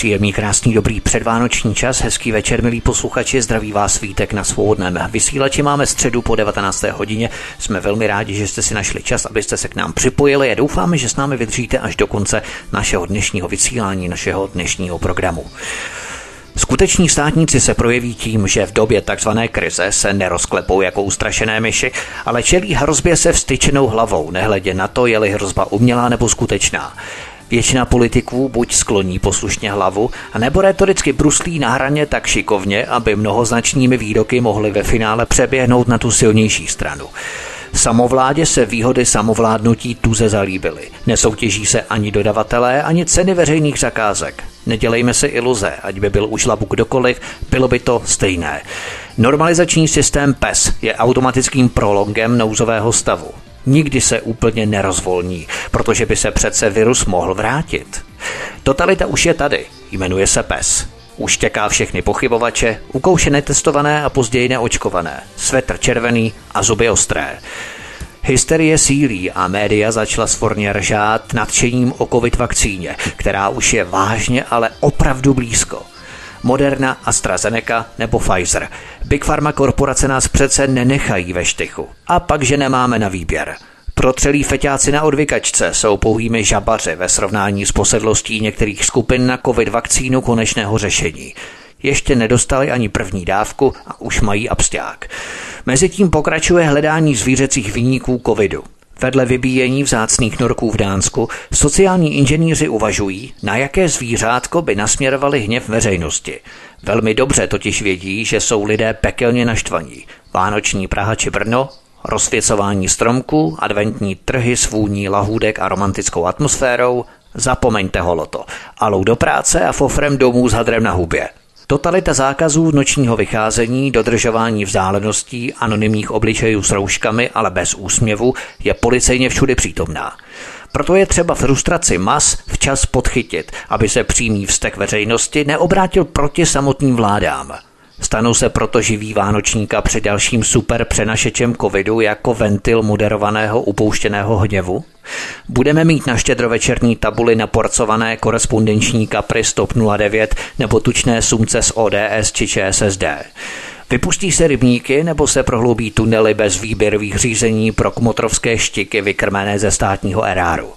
Příjemný, krásný, dobrý předvánoční čas, hezký večer, milí posluchači, zdraví vás Vítek na svobodném vysílači. Máme středu po 19. hodině. Jsme velmi rádi, že jste si našli čas, abyste se k nám připojili a doufáme, že s námi vydržíte až do konce našeho dnešního vysílání, našeho dnešního programu. Skuteční státníci se projeví tím, že v době tzv. krize se nerozklepou jako ustrašené myši, ale čelí hrozbě se vstyčenou hlavou, nehledě na to, je-li hrozba umělá nebo skutečná. Většina politiků buď skloní poslušně hlavu, nebo retoricky bruslí na hraně tak šikovně, aby mnohoznačnými výroky mohly ve finále přeběhnout na tu silnější stranu. Samovládě se výhody samovládnutí tuze zalíbily. Nesoutěží se ani dodavatelé, ani ceny veřejných zakázek. Nedělejme si iluze, ať by byl už labu kdokoliv, bylo by to stejné. Normalizační systém PES je automatickým prolongem nouzového stavu nikdy se úplně nerozvolní, protože by se přece virus mohl vrátit. Totalita už je tady, jmenuje se PES. Uštěká všechny pochybovače, ukouše netestované a později neočkované, svetr červený a zuby ostré. Hysterie sílí a média začala svorně ržát nadšením o covid vakcíně, která už je vážně, ale opravdu blízko. Moderna, AstraZeneca nebo Pfizer. Big Pharma korporace nás přece nenechají ve štychu. A pak, že nemáme na výběr. Protřelí feťáci na odvykačce jsou pouhými žabaři ve srovnání s posedlostí některých skupin na covid vakcínu konečného řešení. Ještě nedostali ani první dávku a už mají absták. Mezitím pokračuje hledání zvířecích vyníků covidu. Vedle vybíjení vzácných norků v Dánsku sociální inženýři uvažují, na jaké zvířátko by nasměrovali hněv veřejnosti. Velmi dobře totiž vědí, že jsou lidé pekelně naštvaní. Vánoční Praha či Brno, rozsvěcování stromků, adventní trhy s vůní lahůdek a romantickou atmosférou, zapomeňte holoto. Alou do práce a fofrem domů s hadrem na hubě. Totalita zákazů nočního vycházení, dodržování vzdáleností, anonymních obličejů s rouškami, ale bez úsměvu, je policejně všude přítomná. Proto je třeba frustraci mas včas podchytit, aby se přímý vztek veřejnosti neobrátil proti samotným vládám. Stanou se proto živý Vánočníka před dalším super přenašečem covidu jako ventil moderovaného upouštěného hněvu? Budeme mít na štědrovečerní tabuli naporcované korespondenční kapry Stop 09 nebo tučné sumce z ODS či ČSSD. Vypustí se rybníky nebo se prohloubí tunely bez výběrových řízení pro kmotrovské štiky vykrmené ze státního eráru.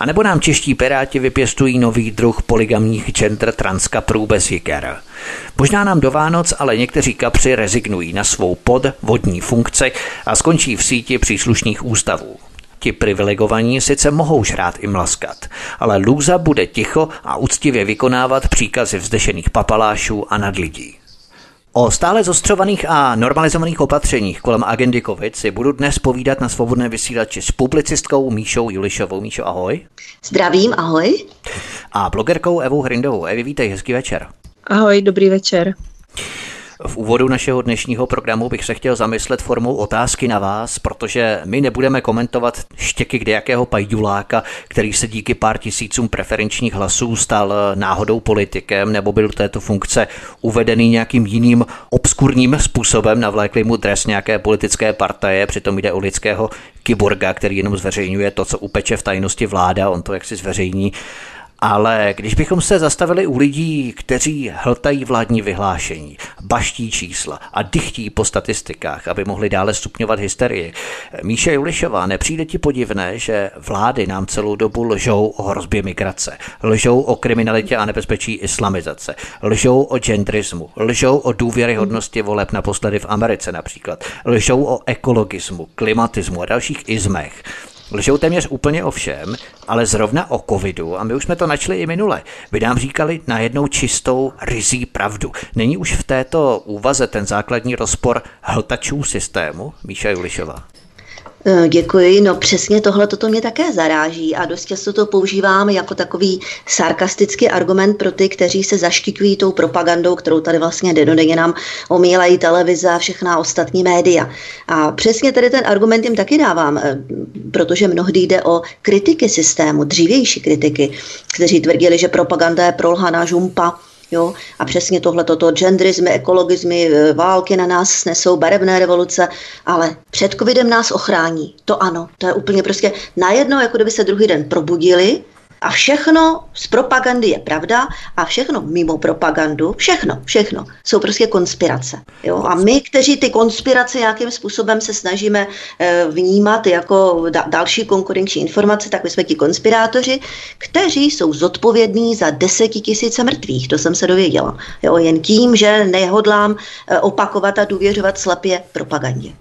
A nebo nám čeští piráti vypěstují nový druh poligamních gender transkaprů bez jiker. Možná nám do Vánoc ale někteří kapři rezignují na svou podvodní funkci a skončí v síti příslušných ústavů. Ti privilegovaní sice mohou žrát i mlaskat, ale lůza bude ticho a úctivě vykonávat příkazy vzdešených papalášů a nadlidí. O stále zostřovaných a normalizovaných opatřeních kolem agendy COVID si budu dnes povídat na svobodné vysílači s publicistkou Míšou Julišovou. Míšo, ahoj. Zdravím, ahoj. A blogerkou Evou Hrindovou. Evi, vítej, hezký večer. Ahoj, dobrý večer. V úvodu našeho dnešního programu bych se chtěl zamyslet formou otázky na vás, protože my nebudeme komentovat štěky kdejakého pajduláka, který se díky pár tisícům preferenčních hlasů stal náhodou politikem nebo byl do této funkce uvedený nějakým jiným obskurním způsobem, navlékli mu dres nějaké politické partaje, přitom jde o lidského kyborga, který jenom zveřejňuje to, co upeče v tajnosti vláda, on to jak si zveřejní ale když bychom se zastavili u lidí, kteří hltají vládní vyhlášení, baští čísla a dychtí po statistikách, aby mohli dále stupňovat hysterii, Míše Julišová, nepřijde ti podivné, že vlády nám celou dobu lžou o hrozbě migrace, lžou o kriminalitě a nebezpečí islamizace, lžou o genderismu, lžou o důvěryhodnosti voleb naposledy v Americe například, lžou o ekologismu, klimatismu a dalších izmech. Lžou téměř úplně o všem, ale zrovna o covidu, a my už jsme to načli i minule, by nám říkali najednou čistou, rizí pravdu. Není už v této úvaze ten základní rozpor hltačů systému, Míša Julišová? Eh, děkuji, no přesně tohle toto mě také zaráží a dost často to používám jako takový sarkastický argument pro ty, kteří se zaštiťují tou propagandou, kterou tady vlastně denodenně nám omílají televize a všechna ostatní média. A přesně tady ten argument jim taky dávám, eh, protože mnohdy jde o kritiky systému, dřívější kritiky, kteří tvrdili, že propaganda je prolhaná žumpa, Jo? A přesně tohle, toto genderizmy, ekologizmy, e, války na nás snesou, barevné revoluce, ale před covidem nás ochrání. To ano, to je úplně prostě najednou, jako kdyby se druhý den probudili a všechno z propagandy je pravda a všechno mimo propagandu, všechno, všechno jsou prostě konspirace. Jo? A my, kteří ty konspirace nějakým způsobem se snažíme e, vnímat jako da- další konkurenční informace, tak my jsme ti konspirátoři, kteří jsou zodpovědní za desetitisíce mrtvých. To jsem se dověděla. Jo? Jen tím, že nehodlám e, opakovat a důvěřovat slepě propagandě.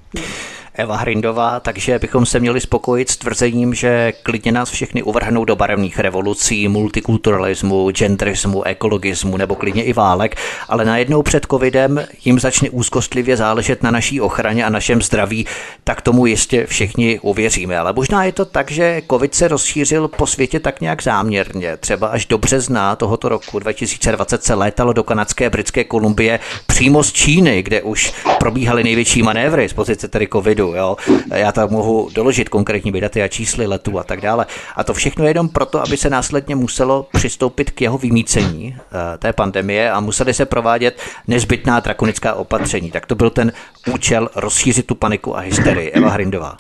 Eva Hrindová, takže bychom se měli spokojit s tvrzením, že klidně nás všechny uvrhnou do barevných revolucí, multikulturalismu, genderismu, ekologismu nebo klidně i válek, ale najednou před covidem jim začne úzkostlivě záležet na naší ochraně a našem zdraví, tak tomu jistě všichni uvěříme. Ale možná je to tak, že covid se rozšířil po světě tak nějak záměrně. Třeba až do března tohoto roku 2020 se létalo do kanadské britské Kolumbie přímo z Číny, kde už probíhaly největší manévry z pozice tedy covidu covidu. Jo? Já tam mohu doložit konkrétní daty a čísly letů a tak dále. A to všechno je jenom proto, aby se následně muselo přistoupit k jeho vymícení eh, té pandemie a museli se provádět nezbytná drakonická opatření. Tak to byl ten účel rozšířit tu paniku a hysterii. Eva Hrindová.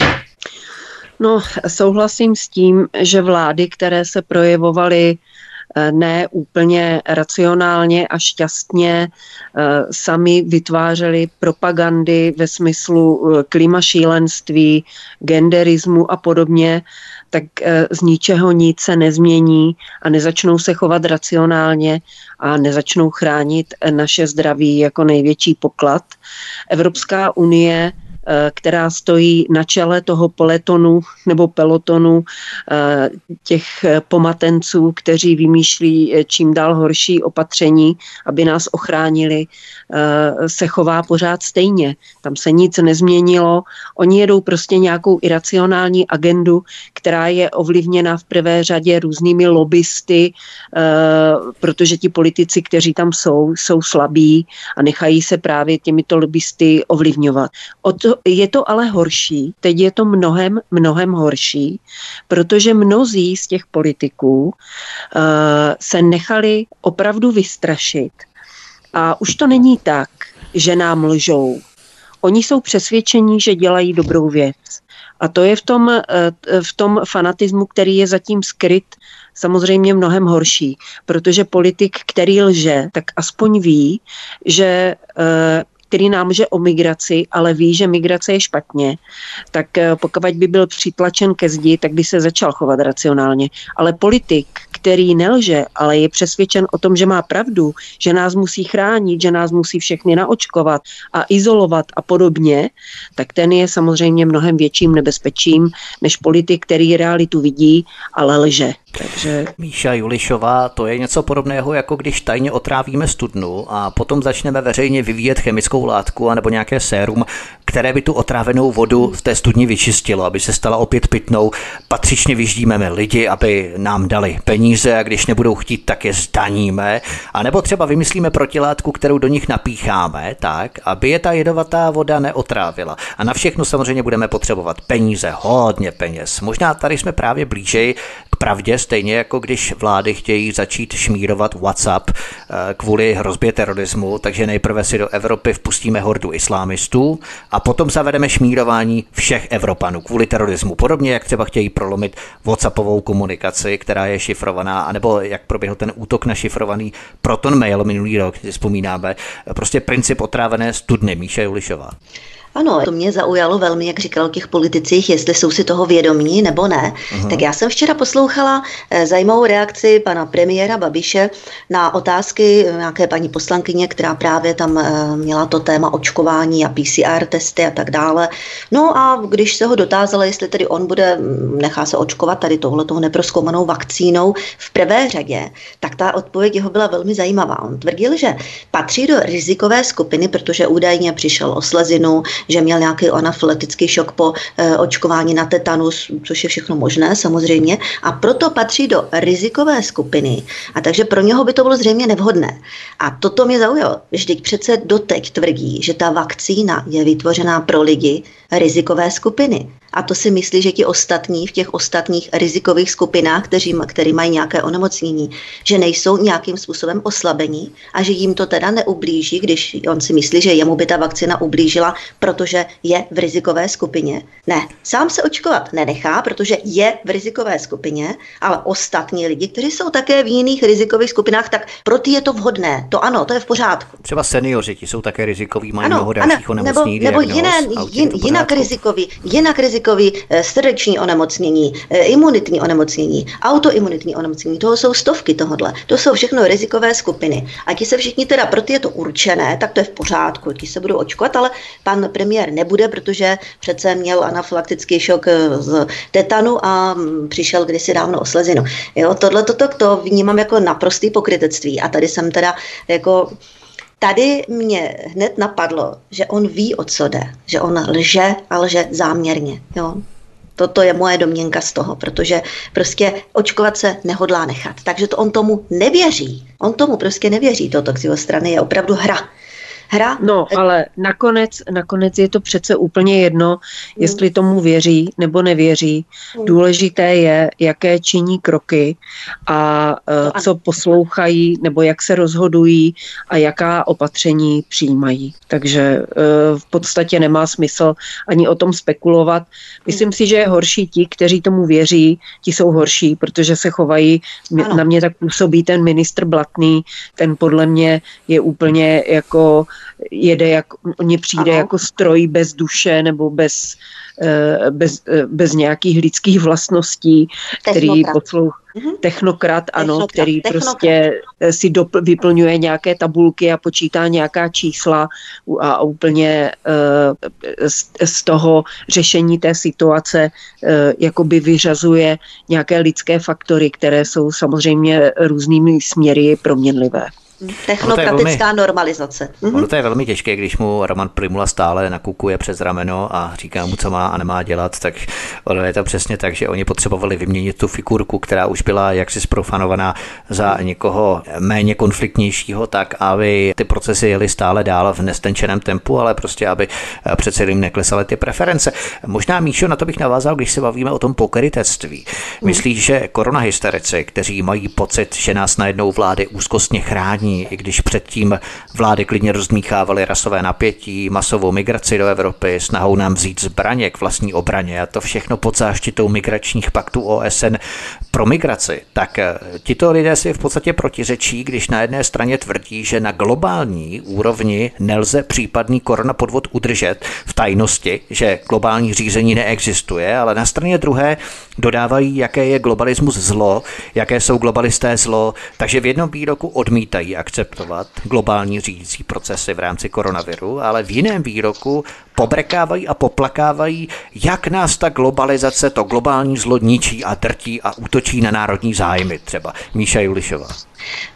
No, souhlasím s tím, že vlády, které se projevovaly ne úplně racionálně a šťastně eh, sami vytvářeli propagandy ve smyslu eh, klimašílenství, genderismu a podobně, tak z ničeho nic se nezmění a nezačnou se chovat racionálně a nezačnou chránit naše zdraví jako největší poklad. Evropská unie Eh, která stojí na čele toho peletonu nebo pelotonu eh, těch pomatenců, kteří vymýšlí eh, čím dál horší opatření, aby nás ochránili, se chová pořád stejně. Tam se nic nezměnilo. Oni jedou prostě nějakou iracionální agendu, která je ovlivněna v prvé řadě různými lobbysty, protože ti politici, kteří tam jsou, jsou slabí a nechají se právě těmito lobbysty ovlivňovat. Od je to ale horší, teď je to mnohem, mnohem horší, protože mnozí z těch politiků uh, se nechali opravdu vystrašit. A už to není tak, že nám lžou. Oni jsou přesvědčení, že dělají dobrou věc. A to je v tom, eh, v tom fanatismu, který je zatím skryt, samozřejmě mnohem horší, protože politik, který lže, tak aspoň ví, že eh, který nám lže o migraci, ale ví, že migrace je špatně, tak eh, pokud by byl přitlačen ke zdi, tak by se začal chovat racionálně. Ale politik, který nelže, ale je přesvědčen o tom, že má pravdu, že nás musí chránit, že nás musí všechny naočkovat a izolovat a podobně, tak ten je samozřejmě mnohem větším nebezpečím než politik, který realitu vidí, ale lže. Takže... Míša Julišová, to je něco podobného, jako když tajně otrávíme studnu a potom začneme veřejně vyvíjet chemickou látku anebo nějaké sérum, které by tu otrávenou vodu v té studni vyčistilo, aby se stala opět pitnou. Patřičně vyždímeme lidi, aby nám dali peníze a když nebudou chtít, tak je zdaníme. A nebo třeba vymyslíme protilátku, kterou do nich napícháme, tak, aby je ta jedovatá voda neotrávila. A na všechno samozřejmě budeme potřebovat peníze, hodně peněz. Možná tady jsme právě blížej pravdě, stejně jako když vlády chtějí začít šmírovat WhatsApp eh, kvůli hrozbě terorismu, takže nejprve si do Evropy vpustíme hordu islámistů a potom zavedeme šmírování všech Evropanů kvůli terorismu. Podobně jak třeba chtějí prolomit WhatsAppovou komunikaci, která je šifrovaná, anebo jak proběhl ten útok na šifrovaný Proton Mail minulý rok, si vzpomínáme. Prostě princip otrávené studny, Míša Julišová. Ano, to mě zaujalo velmi, jak říkal o těch politicích, jestli jsou si toho vědomí nebo ne. Uh-huh. Tak já jsem včera poslouchala eh, zajímavou reakci pana premiéra Babiše na otázky nějaké paní poslankyně, která právě tam eh, měla to téma očkování a PCR testy a tak dále. No a když se ho dotázala, jestli tedy on bude, mm, nechá se očkovat tady tohletou neproskoumanou vakcínou v prvé řadě, tak ta odpověď jeho byla velmi zajímavá. On tvrdil, že patří do rizikové skupiny, protože údajně přišel o slezinu, že měl nějaký anafylaktický šok po e, očkování na tetanus, což je všechno možné samozřejmě, a proto patří do rizikové skupiny. A takže pro něho by to bylo zřejmě nevhodné. A toto mě zaujalo. Vždyť přece doteď tvrdí, že ta vakcína je vytvořená pro lidi rizikové skupiny. A to si myslí, že ti ostatní v těch ostatních rizikových skupinách, kteří, který mají nějaké onemocnění, že nejsou nějakým způsobem oslabení a že jim to teda neublíží, když on si myslí, že jemu by ta vakcina ublížila, protože je v rizikové skupině. Ne, sám se očkovat nenechá, protože je v rizikové skupině, ale ostatní lidi, kteří jsou také v jiných rizikových skupinách, tak pro ty je to vhodné. To ano, to je v pořádku. Třeba seniori, ti jsou také rizikoví, mají ano, mnoho dalších ano, nebo, nebo jiné, jin, jinak rizikový, jinak rizikový rizikový eh, srdeční onemocnění, eh, imunitní onemocnění, autoimunitní onemocnění. Toho jsou stovky tohodle. To jsou všechno rizikové skupiny. A ti se všichni teda, pro ty je to určené, tak to je v pořádku, ti se budou očkovat, ale pan premiér nebude, protože přece měl anafylaktický šok eh, z tetanu a mm, přišel kdysi dávno o slezinu. Jo, tohle toto to vnímám jako naprostý pokrytectví. A tady jsem teda jako tady mě hned napadlo, že on ví, o co jde, že on lže a lže záměrně. Jo? Toto je moje domněnka z toho, protože prostě očkovat se nehodlá nechat. Takže to on tomu nevěří. On tomu prostě nevěří. Jeho strany je opravdu hra hra. No, ale nakonec, nakonec je to přece úplně jedno, hmm. jestli tomu věří nebo nevěří. Hmm. Důležité je, jaké činí kroky a uh, co poslouchají nebo jak se rozhodují a jaká opatření přijímají. Takže uh, v podstatě nemá smysl ani o tom spekulovat. Myslím hmm. si, že je horší ti, kteří tomu věří, ti jsou horší, protože se chovají, ano. na mě tak působí ten ministr Blatný, ten podle mě je úplně jako jede, jak, oni přijde ano. jako stroj bez duše nebo bez, eh, bez, eh, bez nějakých lidských vlastností, který poslouchá Mm-hmm. Technokrat, ano, technokrat, který technokrat. prostě eh, si dopl- vyplňuje nějaké tabulky a počítá nějaká čísla a úplně z, z toho řešení té situace jakoby vyřazuje nějaké lidské faktory, které jsou samozřejmě různými směry proměnlivé. Technokratická velmi, normalizace. Mhm. Ono to je velmi těžké, když mu Roman Primula stále nakukuje přes rameno a říká mu, co má a nemá dělat, tak ono je to přesně tak, že oni potřebovali vyměnit tu figurku, která už byla jaksi zprofanovaná za někoho méně konfliktnějšího, tak aby ty procesy jeli stále dál v nestenčeném tempu, ale prostě aby přece jim neklesaly ty preference. Možná, Míšo, na to bych navázal, když se bavíme o tom pokrytectví. Mhm. Myslíš, že koronahysterici, kteří mají pocit, že nás najednou vlády úzkostně chrání, řešení, i když předtím vlády klidně rozmíchávaly rasové napětí, masovou migraci do Evropy, snahou nám vzít zbraně k vlastní obraně a to všechno pod záštitou migračních paktů OSN pro migraci, tak eh, tito lidé si v podstatě protiřečí, když na jedné straně tvrdí, že na globální úrovni nelze případný koronapodvod udržet v tajnosti, že globální řízení neexistuje, ale na straně druhé dodávají, jaké je globalismus zlo, jaké jsou globalisté zlo, takže v jednom výroku odmítají akceptovat globální řídící procesy v rámci koronaviru, ale v jiném výroku pobrekávají a poplakávají, jak nás ta globalizace, to globální zlo ničí a drtí a útočí na národní zájmy třeba. Míša Julišová.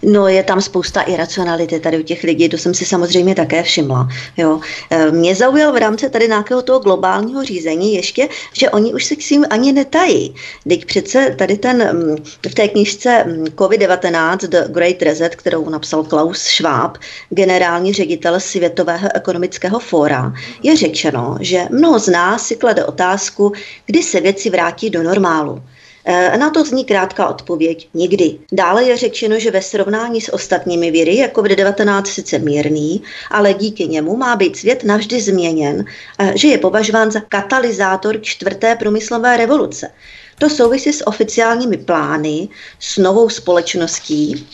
No je tam spousta iracionality tady u těch lidí, to jsem si samozřejmě také všimla. Jo. E, mě zaujal v rámci tady nějakého toho globálního řízení ještě, že oni už se k svým ani netají. Teď přece tady ten mm, v té knižce mm, COVID-19 The Great Reset, kterou napsal Klaus Schwab, generální ředitel Světového ekonomického fóra, je řečeno, že mnoho z nás si klade otázku, kdy se věci vrátí do normálu. E, na to zní krátká odpověď nikdy. Dále je řečeno, že ve srovnání s ostatními viry jako v 19 sice mírný, ale díky němu má být svět navždy změněn, e, že je považován za katalyzátor čtvrté průmyslové revoluce. To souvisí s oficiálními plány, s novou společností,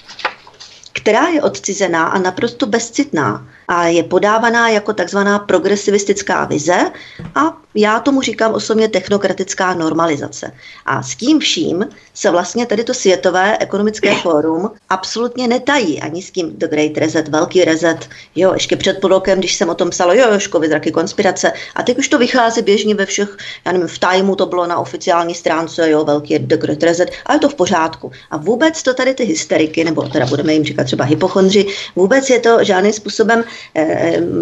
která je odcizená a naprosto bezcitná a je podávaná jako takzvaná progresivistická vize a já tomu říkám osobně technokratická normalizace. A s tím vším se vlastně tady to Světové ekonomické fórum absolutně netají. Ani s tím The Great Reset, Velký Reset, jo, ještě před půl rokem, když jsem o tom psala, jo, Joškovi, draky konspirace. A teď už to vychází běžně ve všech, já nevím, v Timeu to bylo na oficiální stránce, jo, Velký The Great Reset, a je to v pořádku. A vůbec to tady ty hysteriky, nebo teda budeme jim říkat třeba hypochondři, vůbec je to žádným způsobem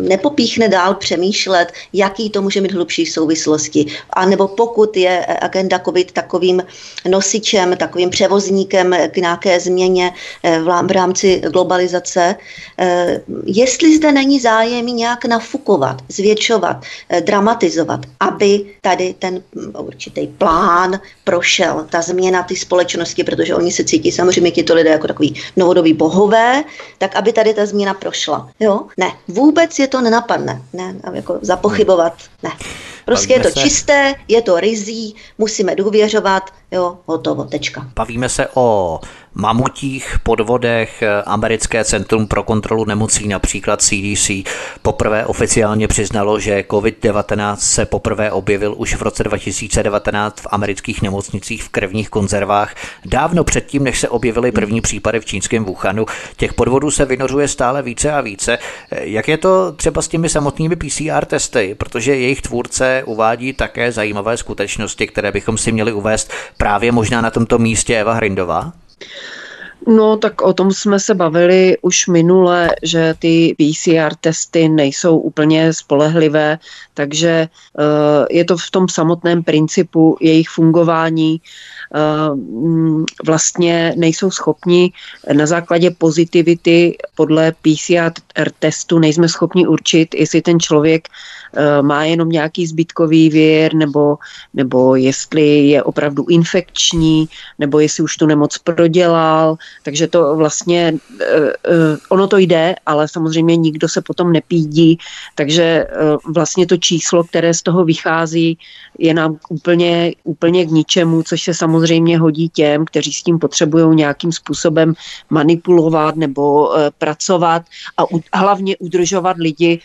nepopíchne dál přemýšlet, jaký to může mít hlubší souvislosti. A nebo pokud je agenda COVID takovým nosičem, takovým převozníkem k nějaké změně e, v rámci globalizace, jestli zde není zájem nějak nafukovat, zvětšovat, dramatizovat, aby tady ten určitý plán prošel, ta změna ty společnosti, protože oni se cítí samozřejmě tito lidé jako takový novodobí bohové, tak aby tady ta změna prošla. Jo? Ne, vůbec je to nenapadne. Ne, jako zapochybovat. Ne. Prostě Bavíme je to se... čisté, je to rizí, musíme důvěřovat, jo, hotovo, tečka. Bavíme se o mamutích podvodech. Americké centrum pro kontrolu nemocí, například CDC, poprvé oficiálně přiznalo, že COVID-19 se poprvé objevil už v roce 2019 v amerických nemocnicích v krevních konzervách. Dávno předtím, než se objevily první případy v čínském Wuhanu, těch podvodů se vynořuje stále více a více. Jak je to třeba s těmi samotnými PCR testy, protože jejich tvůrce uvádí také zajímavé skutečnosti, které bychom si měli uvést právě možná na tomto místě Eva Hrindová? No, tak o tom jsme se bavili už minule, že ty PCR testy nejsou úplně spolehlivé, takže eh, je to v tom samotném principu jejich fungování. Eh, mm, vlastně nejsou schopni na základě pozitivity podle PCR testu nejsme schopni určit, jestli ten člověk Eh, má jenom nějaký zbytkový věr, nebo, nebo jestli je opravdu infekční, nebo jestli už tu nemoc prodělal. Takže to vlastně, eh, ono to jde, ale samozřejmě nikdo se potom nepídí, takže vlastně to číslo, které z toho vychází, je nám úplně, úplně k ničemu, což se samozřejmě hodí těm, kteří s tím potřebují nějakým způsobem manipulovat nebo pracovat a hlavně udržovat lidi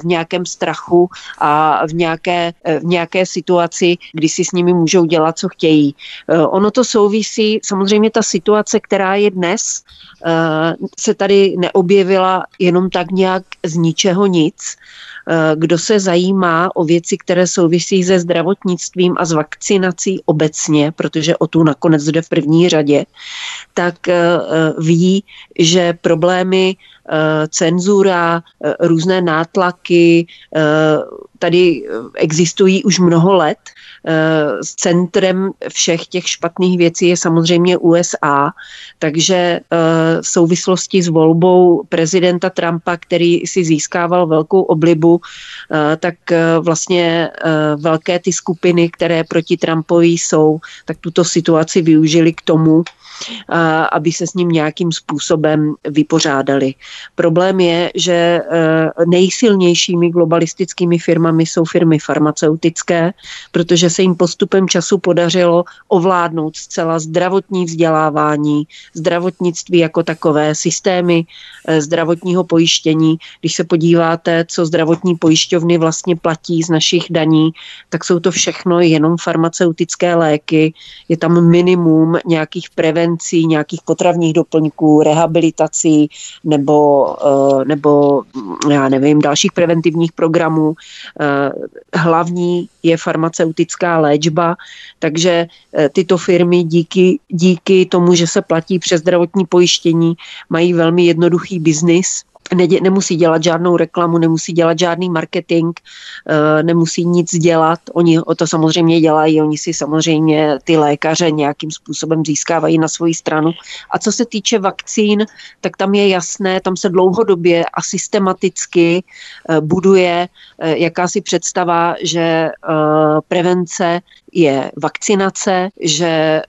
v nějakém strachu a v nějaké, v nějaké situaci, kdy si s nimi můžou dělat, co chtějí. Eh, ono to souvisí, samozřejmě ta situace, která je dnes, eh, se tady neobjevila jenom tak nějak z ničeho nic. Eh, kdo se zajímá o věci, které souvisí se zdravotnictvím a s vakcinací obecně, protože o tu nakonec jde v první řadě, tak ví, že problémy Eh, cenzura, eh, různé nátlaky, eh, tady existují už mnoho let. Centrem všech těch špatných věcí je samozřejmě USA, takže v souvislosti s volbou prezidenta Trumpa, který si získával velkou oblibu, tak vlastně velké ty skupiny, které proti Trumpovi jsou, tak tuto situaci využili k tomu, aby se s ním nějakým způsobem vypořádali. Problém je, že e, nejsilnějšími globalistickými firmami jsou firmy farmaceutické, protože se jim postupem času podařilo ovládnout zcela zdravotní vzdělávání, zdravotnictví jako takové, systémy e, zdravotního pojištění. Když se podíváte, co zdravotní pojišťovny vlastně platí z našich daní, tak jsou to všechno jenom farmaceutické léky. Je tam minimum nějakých prevencí, nějakých potravních doplňků, rehabilitací nebo Eh, nebo já nevím, dalších preventivních programů. Eh, hlavní je farmaceutická léčba, takže eh, tyto firmy díky, díky tomu, že se platí přes zdravotní pojištění, mají velmi jednoduchý biznis Nedě, nemusí dělat žádnou reklamu, nemusí dělat žádný marketing, uh, nemusí nic dělat. Oni o to samozřejmě dělají, oni si samozřejmě ty lékaře nějakým způsobem získávají na svoji stranu. A co se týče vakcín, tak tam je jasné, tam se dlouhodobě a systematicky uh, buduje uh, jakási představa, že prevence je vakcinace, že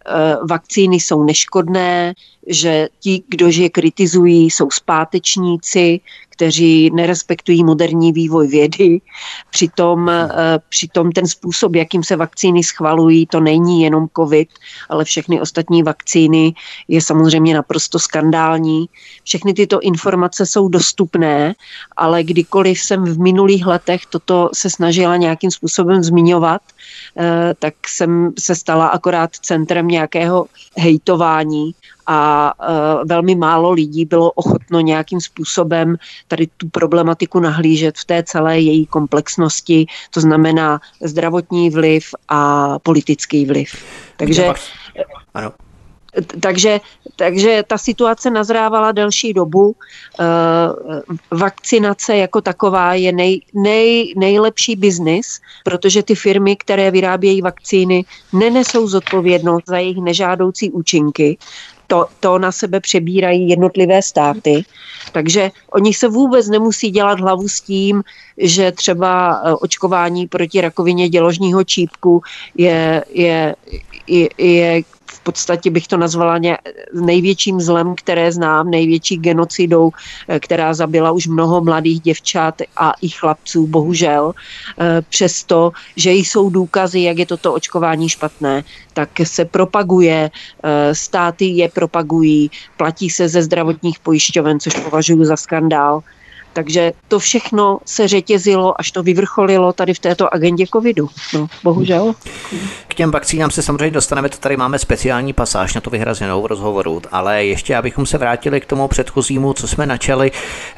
vakcíny jsou neškodné, že ti, kdo je kritizují, jsou zpátečníci, kteří nerespektují moderní vývoj vědy. Přitom, eh, přitom ten způsob, jakým se vakcíny schvalují, to není jenom COVID, ale všechny ostatní vakcíny je samozřejmě naprosto skandální. Všechny tyto informace jsou dostupné, ale kdykoliv jsem v minulých letech toto se snažila nějakým způsobem zmiňovat, eh, tak jsem se stala akorát centrem nějakého hejtování a e, velmi málo lidí bylo ochotno nějakým způsobem tady tu problematiku nahlížet v té celé její komplexnosti, to znamená zdravotní vliv a politický vliv. Takže... Ano. takže, takže ta situace nazrávala delší dobu. Eh, vakcinace jako taková je nej, nej, nejlepší biznis, protože ty firmy, které vyrábějí vakcíny, nenesou zodpovědnost za jejich nežádoucí účinky to, to na sebe přebírají jednotlivé státy. Takže oni se vůbec nemusí dělat hlavu s tím, že třeba eh, očkování proti rakovině děložního čípku je, je, je, je podstatě bych to nazvala ně, největším zlem, které znám, největší genocidou, eh, která zabila už mnoho mladých děvčat a i chlapců, bohužel. Eh, přesto, že jsou důkazy, jak je toto očkování špatné, tak se propaguje, eh, státy je propagují, platí se ze zdravotních pojišťoven, což považuji za skandál. Takže to všechno se řetězilo, až to vyvrcholilo tady v této agendě covidu. No, bohužel. K těm vakcínám se samozřejmě dostaneme, to tady máme speciální pasáž na to vyhrazenou v rozhovoru, ale ještě abychom se vrátili k tomu předchozímu, co jsme načali.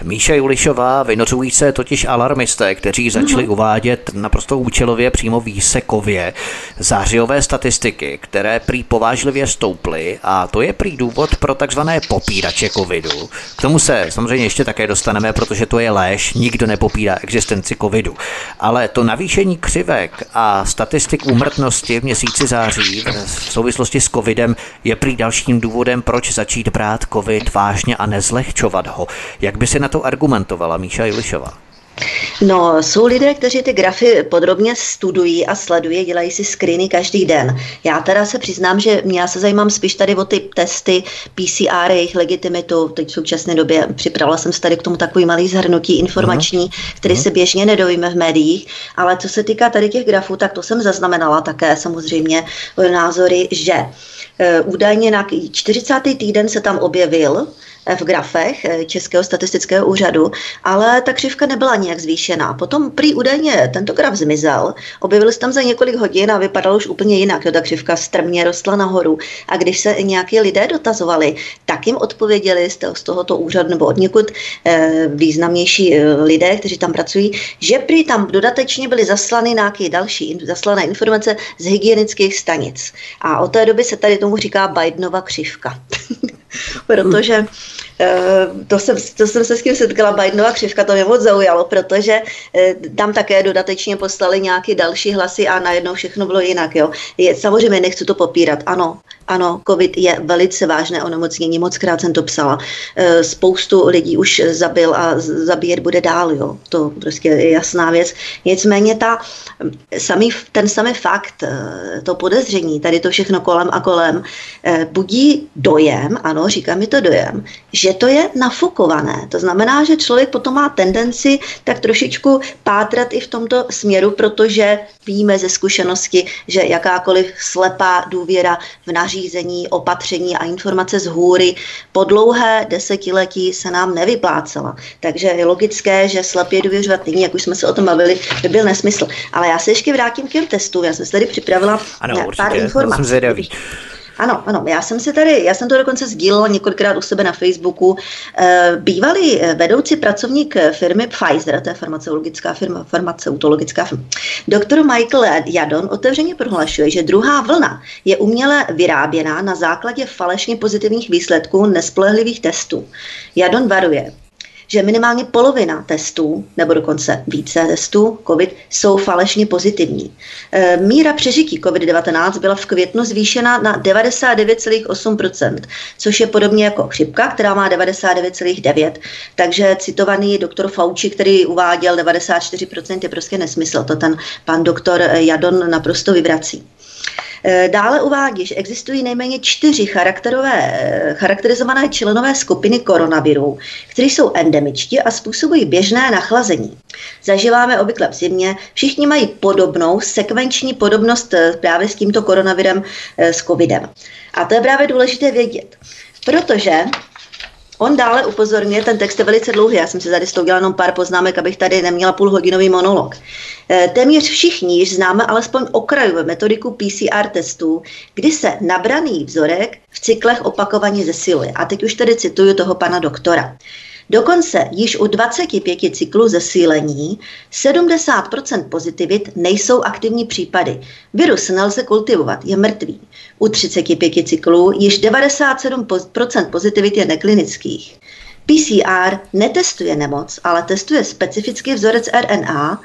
Míša Julišová, vynořují se totiž alarmisté, kteří začali uh-huh. uvádět naprosto účelově přímo výsekově zářijové statistiky, které prý povážlivě stouply a to je prý důvod pro takzvané popírače covidu. K tomu se samozřejmě ještě také dostaneme, protože to je léž, nikdo nepopírá existenci covidu. Ale to navýšení křivek a statistik úmrtnosti v měsíci září v souvislosti s covidem je prý dalším důvodem, proč začít brát covid vážně a nezlehčovat ho. Jak by si na to argumentovala Míša Julišová? No, jsou lidé, kteří ty grafy podrobně studují a sledují, dělají si screeny každý den. Já teda se přiznám, že já se zajímám spíš tady o ty testy PCR, jejich legitimitu. Teď v současné době připravila jsem se tady k tomu takový malý zhrnutí informační, uh-huh. který uh-huh. se běžně nedovíme v médiích. Ale co se týká tady těch grafů, tak to jsem zaznamenala také samozřejmě názory, že uh, údajně na 40. týden se tam objevil v grafech eh, Českého statistického úřadu, ale ta křivka nebyla nijak zvýšená. Potom prý údajně tento graf zmizel, objevil se tam za několik hodin a vypadal už úplně jinak. Jo, ta křivka strmě rostla nahoru. A když se nějaký lidé dotazovali, tak jim odpověděli z tohoto úřadu nebo od někud eh, významnější eh, lidé, kteří tam pracují, že prý tam dodatečně byly zaslany nějaké další zaslané informace z hygienických stanic. A od té doby se tady tomu říká Bidenova křivka. protože to jsem, to jsem se s tím setkala, Bidenova křivka, to mě moc zaujalo, protože eh, tam také dodatečně poslali nějaké další hlasy a najednou všechno bylo jinak. Jo. Je, samozřejmě nechci to popírat, ano, ano, COVID je velice vážné onemocnění, moc krát jsem to psala. Eh, spoustu lidí už zabil a zabíjet bude dál, jo. To prostě je jasná věc. Nicméně ta, samý, ten samý fakt, to podezření, tady to všechno kolem a kolem, budí dojem, ano, říká mi to dojem, že že to je nafukované. To znamená, že člověk potom má tendenci tak trošičku pátrat i v tomto směru, protože víme ze zkušenosti, že jakákoliv slepá důvěra v nařízení, opatření a informace z hůry po dlouhé desetiletí se nám nevyplácela. Takže je logické, že slepě důvěřovat nyní, jak už jsme se o tom bavili, by byl nesmysl. Ale já se ještě vrátím k těm testům. Já jsem se tady připravila ano, pár určitě, informací. Ano, ano, já jsem si tady, já jsem to dokonce sdílela několikrát u sebe na Facebooku. Eh, bývalý eh, vedoucí pracovník firmy Pfizer, to je farmaceutologická firma, farmaceutologická firma, doktor Michael Jadon otevřeně prohlašuje, že druhá vlna je uměle vyráběná na základě falešně pozitivních výsledků nespolehlivých testů. Jadon varuje, že minimálně polovina testů, nebo dokonce více testů COVID, jsou falešně pozitivní. E, míra přežití COVID-19 byla v květnu zvýšena na 99,8%, což je podobně jako chřipka, která má 99,9%. Takže citovaný doktor Fauci, který uváděl 94%, je prostě nesmysl. To ten pan doktor Jadon naprosto vyvrací. Eh, dále uvádí, že existují nejméně čtyři charakterové, eh, charakterizované členové skupiny koronavirů, které jsou endemičtí a způsobují běžné nachlazení. Zažíváme obvykle v zimě, všichni mají podobnou sekvenční podobnost eh, právě s tímto koronavirem, s covidem. A to je právě důležité vědět. Protože On dále upozorňuje, ten text je velice dlouhý, já jsem si tady s jenom pár poznámek, abych tady neměla půlhodinový monolog. E, téměř všichni již známe alespoň okrajovou metodiku PCR testů, kdy se nabraný vzorek v cyklech opakovaně zesiluje. A teď už tady cituju toho pana doktora. Dokonce již u 25 cyklů zesílení 70% pozitivit nejsou aktivní případy. Virus nelze kultivovat, je mrtvý. U 35 cyklů již 97% pozitivit je neklinických. PCR netestuje nemoc, ale testuje specifický vzorec RNA,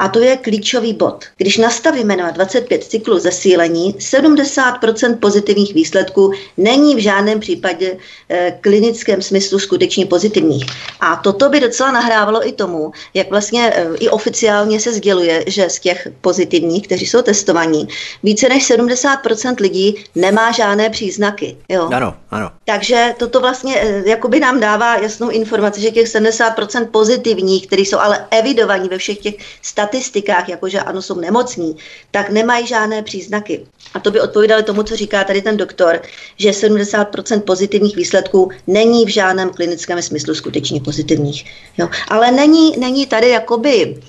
a to je klíčový bod. Když nastavíme na 25 cyklů zesílení, 70% pozitivních výsledků není v žádném případě e, klinickém smyslu skutečně pozitivních. A toto by docela nahrávalo i tomu, jak vlastně e, i oficiálně se sděluje, že z těch pozitivních, kteří jsou testovaní, více než 70% lidí nemá žádné příznaky. Jo? Ano, ano. Takže toto vlastně e, jakoby nám dává jasnou informaci, že těch 70% pozitivních, kteří jsou ale evidovaní ve všech těch stat statistikách, jakože ano, jsou nemocní, tak nemají žádné příznaky. A to by odpovídalo tomu, co říká tady ten doktor, že 70% pozitivních výsledků není v žádném klinickém smyslu skutečně pozitivních. Jo. Ale není, není tady jakoby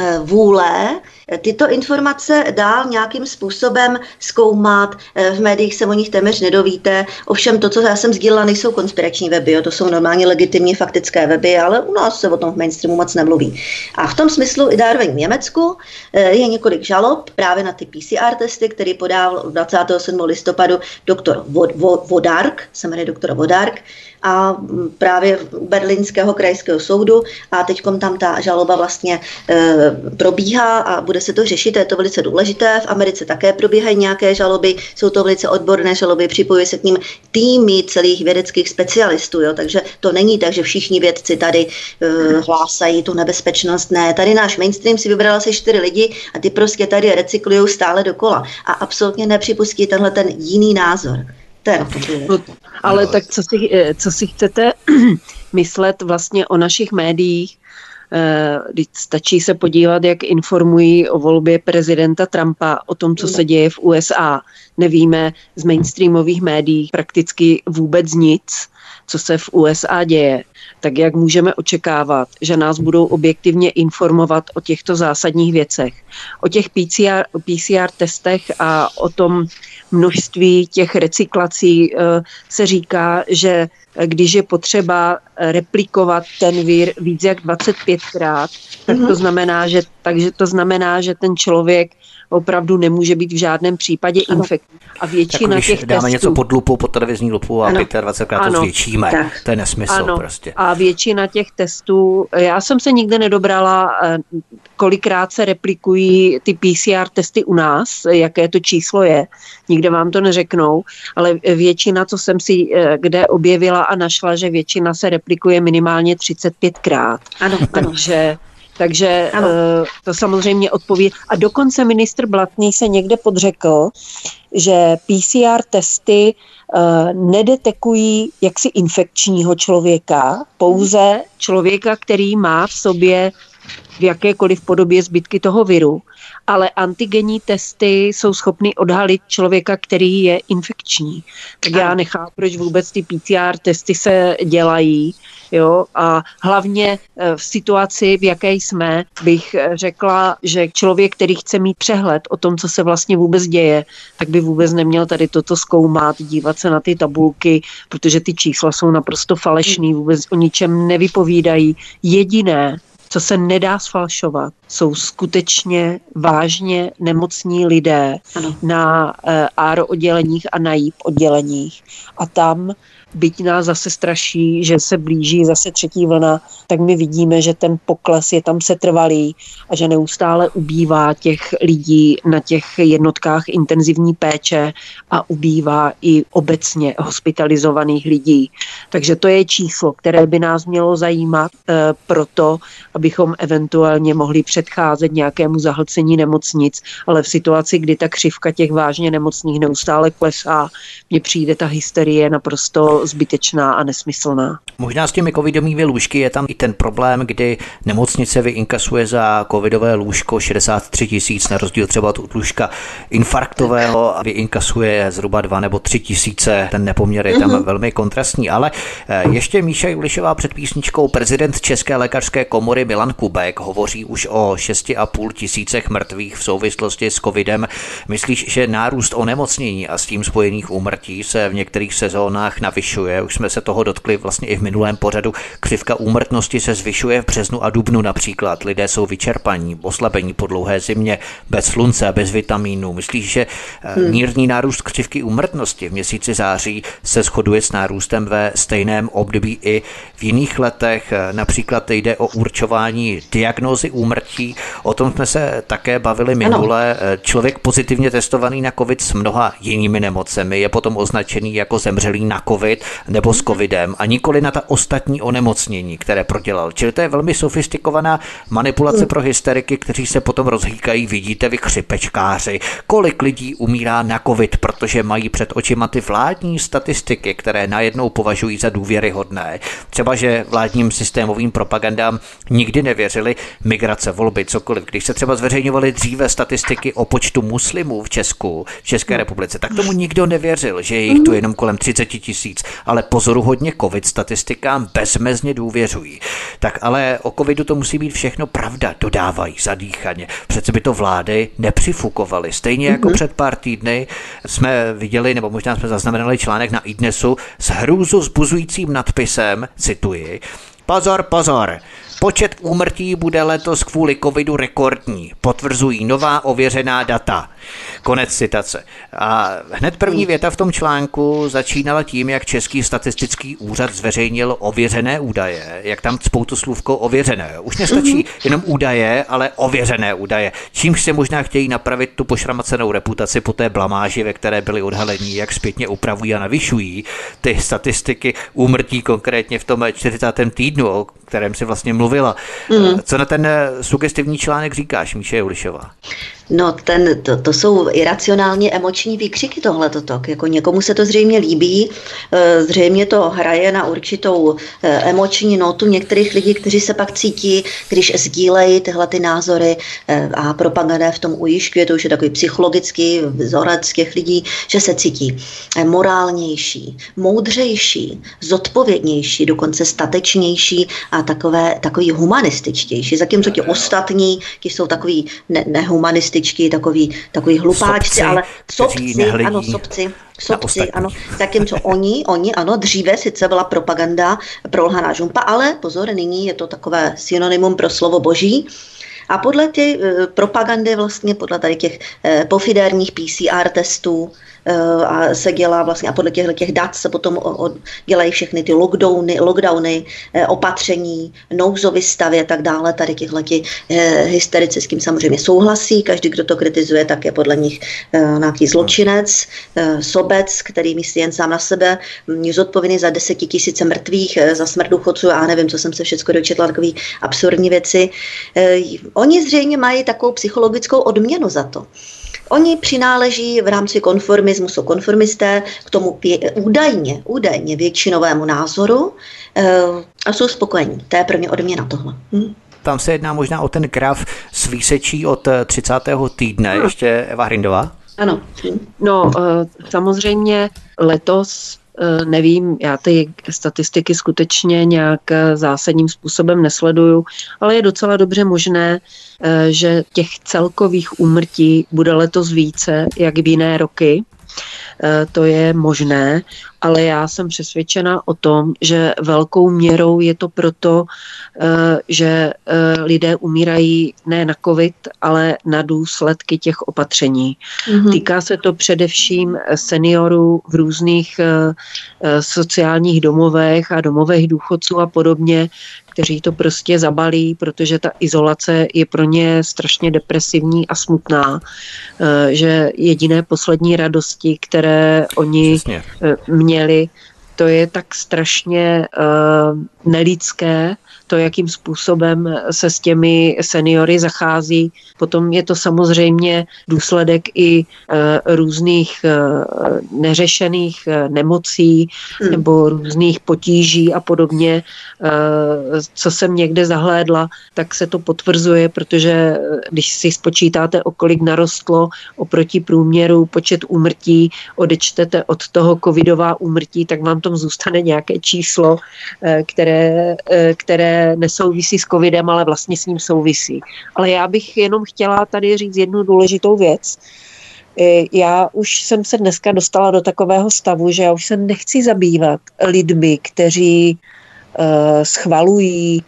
eh, vůle tyto informace dál nějakým způsobem zkoumat. Eh, v médiích se o nich téměř nedovíte. Ovšem to, co já jsem sdílela, nejsou konspirační weby, jo, to jsou normálně legitimně faktické weby, ale u nás se o tom v mainstreamu moc nemluví. A v tom smyslu i zároveň v Německu eh, je několik žalob právě na ty PCR testy, který podal 27. listopadu doktor Vodark, se jmenuje doktor Vodark, a právě u berlínského krajského soudu a teď tam ta žaloba vlastně e, probíhá a bude se to řešit, je to velice důležité. V Americe také probíhají nějaké žaloby, jsou to velice odborné žaloby, připojuje se k ním týmy celých vědeckých specialistů, jo, takže to není tak, že všichni vědci tady e, hlásají tu nebezpečnost. Ne, tady náš mainstream si vybral asi čtyři lidi a ty prostě tady recyklují stále dokola. A absolutně nepřipustí tenhle ten jiný názor. Ten, no, ale tak co si, eh, co si chcete myslet vlastně o našich médiích, stačí se podívat, jak informují o volbě prezidenta Trumpa, o tom, co se děje v USA. Nevíme z mainstreamových médií prakticky vůbec nic, co se v USA děje. Tak jak můžeme očekávat, že nás budou objektivně informovat o těchto zásadních věcech, o těch PCR, PCR testech a o tom množství těch recyklací eh, se říká, že když je potřeba replikovat ten vír víc jak 25krát, tak to mhm. znamená, že, takže to znamená, že ten člověk opravdu nemůže být v žádném případě infektní. A většina tak, těch dáme testů... něco pod lupu, pod televizní lupu a 25krát to zvětšíme. Tak. To je nesmysl ano. prostě. A většina těch testů, já jsem se nikde nedobrala, eh, kolikrát se replikují ty PCR testy u nás, jaké to číslo je. Nikde vám to neřeknou, ale většina, co jsem si eh, kde objevila a našla, že většina se replikuje minimálně 35krát. Ano, ano. Takže ano. Eh, to samozřejmě odpoví. A dokonce ministr Blatný se někde podřekl, že PCR testy uh, nedetekují jaksi infekčního člověka, pouze člověka, který má v sobě v jakékoliv podobě zbytky toho viru, ale antigenní testy jsou schopny odhalit člověka, který je infekční. Tak já nechápu, proč vůbec ty PCR testy se dělají. Jo? A hlavně eh, v situaci, v jaké jsme, bych eh, řekla, že člověk, který chce mít přehled o tom, co se vlastně vůbec děje, tak by vůbec neměl tady toto zkoumat, dívat se na ty tabulky, protože ty čísla jsou naprosto falešný, vůbec o ničem nevypovídají. Jediné, co se nedá sfalšovat, jsou skutečně vážně nemocní lidé ano. na ARO odděleních a na JIP odděleních. A tam byť nás zase straší, že se blíží zase třetí vlna, tak my vidíme, že ten pokles je tam setrvalý a že neustále ubývá těch lidí na těch jednotkách intenzivní péče a ubývá i obecně hospitalizovaných lidí. Takže to je číslo, které by nás mělo zajímat e, proto, abychom eventuálně mohli předcházet nějakému zahlcení nemocnic, ale v situaci, kdy ta křivka těch vážně nemocných neustále klesá, mně přijde ta hysterie naprosto zbytečná a nesmyslná. Možná s těmi covidovými lůžky je tam i ten problém, kdy nemocnice vyinkasuje za covidové lůžko 63 tisíc, na rozdíl třeba od lůžka infarktového a vyinkasuje zhruba 2 nebo 3 tisíce. Ten nepoměr je tam mm-hmm. velmi kontrastní. Ale eh, ještě Míša Julišová před písničkou prezident České lékařské komory Milan Kubek hovoří už o 6,5 tisícech mrtvých v souvislosti s covidem. Myslíš, že nárůst onemocnění a s tím spojených úmrtí se v některých sezónách navyšuje zvyšuje. Už jsme se toho dotkli vlastně i v minulém pořadu. Křivka úmrtnosti se zvyšuje v březnu a dubnu například. Lidé jsou vyčerpaní, oslabení po dlouhé zimě, bez slunce a bez vitamínů. Myslíš, že eh, hmm. mírný nárůst křivky úmrtnosti v měsíci září se shoduje s nárůstem ve stejném období i v jiných letech? Eh, například jde o určování diagnózy úmrtí. O tom jsme se také bavili minule. Ano. Eh, člověk pozitivně testovaný na COVID s mnoha jinými nemocemi je potom označený jako zemřelý na COVID nebo s COVIDem a nikoli na ta ostatní onemocnění, které prodělal. Čili to je velmi sofistikovaná manipulace pro hysteriky, kteří se potom rozhýkají, vidíte vy chřipečkáři, kolik lidí umírá na COVID, protože mají před očima ty vládní statistiky, které najednou považují za důvěryhodné. Třeba, že vládním systémovým propagandám nikdy nevěřili migrace, volby, cokoliv. Když se třeba zveřejňovaly dříve statistiky o počtu muslimů v Česku, v České republice, tak tomu nikdo nevěřil, že je jich tu jenom kolem 30 tisíc, ale pozoruhodně covid statistikám bezmezně důvěřují. Tak ale o covidu to musí být všechno pravda, dodávají zadýchaně. Přece by to vlády nepřifukovaly. Stejně jako mm-hmm. před pár týdny jsme viděli, nebo možná jsme zaznamenali článek na iDnesu s hrůzu zbuzujícím nadpisem, cituji, Pozor, pozor, Počet úmrtí bude letos kvůli covidu rekordní, potvrzují nová ověřená data. Konec citace. A hned první věta v tom článku začínala tím, jak Český statistický úřad zveřejnil ověřené údaje, jak tam cpou tu slůvko ověřené. Už nestačí mhm. jenom údaje, ale ověřené údaje. Čímž se možná chtějí napravit tu pošramacenou reputaci po té blamáži, ve které byli odhalení, jak zpětně upravují a navyšují ty statistiky úmrtí konkrétně v tom 40. týdnu, o kterém si vlastně mluvila. Mm. Co na ten sugestivní článek říkáš, Míše Julišová? No, ten, to, to jsou iracionálně emoční výkřiky tohle toto. Jako někomu se to zřejmě líbí, e, zřejmě to hraje na určitou e, emoční notu některých lidí, kteří se pak cítí, když sdílejí tyhle ty názory e, a propaganda v tom ujišťuje, to už je takový psychologický vzorec těch lidí, že se cítí morálnější, moudřejší, zodpovědnější, dokonce statečnější a takové, takový humanističtější. Zatímco ti ostatní, ti jsou takový ne, nehumanističtí, matematičky, takový, takový hlupáčci, sobci, ale sobci, ano, sobci, sobci, ano. Zatímco oni, oni, ano, dříve sice byla propaganda prolhaná žumpa, ale pozor, nyní je to takové synonymum pro slovo boží, a podle těch eh, propagandy vlastně, podle tady těch eh, pofidérních PCR testů, a se dělá vlastně a podle těchto těch dat se potom o, o, dělají všechny ty lockdowny, lockdowny eh, opatření, nouzový stavy a tak dále. Tady těchto eh, hysterici s tím samozřejmě souhlasí. Každý, kdo to kritizuje, tak je podle nich nějaký zločinec, sobec, který myslí jen sám na sebe, je zodpovědný za desetitisíce mrtvých, za smrt důchodců a nevím, co jsem se všechno dočetla, takové absurdní věci. Oni zřejmě mají takovou psychologickou odměnu za to. Oni přináleží v rámci konformismu, jsou konformisté k tomu údajně, údajně většinovému názoru e, a jsou spokojení. To je pro ně odměna tohle. Hm? Tam se jedná možná o ten graf s výsečí od 30. týdne, no. ještě Eva Hrindová. Ano. No, eh, samozřejmě letos Eh, nevím, já ty statistiky skutečně nějak eh, zásadním způsobem nesleduju, ale je docela dobře možné, eh, že těch celkových úmrtí bude letos více, jak v jiné roky. Eh, to je možné, ale já jsem přesvědčena o tom, že velkou měrou je to proto, eh, že eh, lidé umírají ne na covid, ale na důsledky těch opatření. Mm-hmm. Týká se to především seniorů v různých sociálních domovech a domovech důchodců a podobně, kteří to prostě zabalí, protože ta izolace je pro ně strašně depresivní a smutná, eh, že jediné poslední radosti, které oni Přesně. Eh, měli, to je tak strašně uh, nelidské, to, jakým způsobem se s těmi seniory zachází. Potom je to samozřejmě důsledek i e, různých e, neřešených e, nemocí hmm. nebo různých potíží a podobně. Co jsem někde zahlédla, tak se to potvrzuje, protože když si spočítáte, o kolik narostlo oproti průměru počet úmrtí, odečtete od toho covidová úmrtí, tak vám tam zůstane nějaké číslo, které, které nesouvisí s covidem, ale vlastně s ním souvisí. Ale já bych jenom chtěla tady říct jednu důležitou věc, já už jsem se dneska dostala do takového stavu, že já už se nechci zabývat lidmi, kteří uh, schvalují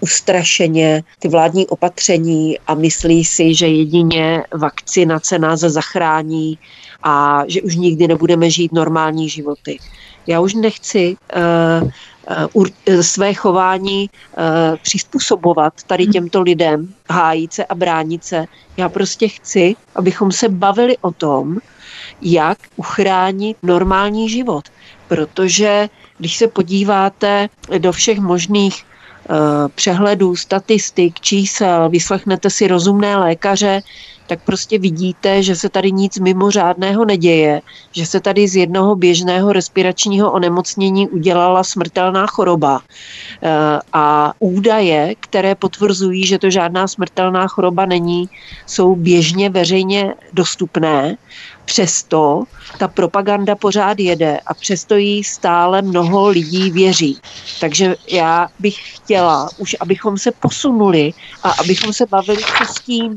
ustrašeně ty vládní opatření a myslí si, že jedině vakcinace nás zachrání a že už nikdy nebudeme žít normální životy. Já už nechci uh, své chování uh, přizpůsobovat tady těmto lidem, hájit se a bránit se. Já prostě chci, abychom se bavili o tom, jak uchránit normální život. Protože když se podíváte do všech možných Eh, přehledů, statistik, čísel, vyslechnete si rozumné lékaře, tak prostě vidíte, že se tady nic mimořádného neděje, že se tady z jednoho běžného respiračního onemocnění udělala smrtelná choroba. Eh, a údaje, které potvrzují, že to žádná smrtelná choroba není, jsou běžně veřejně dostupné Přesto ta propaganda pořád jede a přesto jí stále mnoho lidí věří. Takže já bych chtěla už, abychom se posunuli a abychom se bavili co s tím,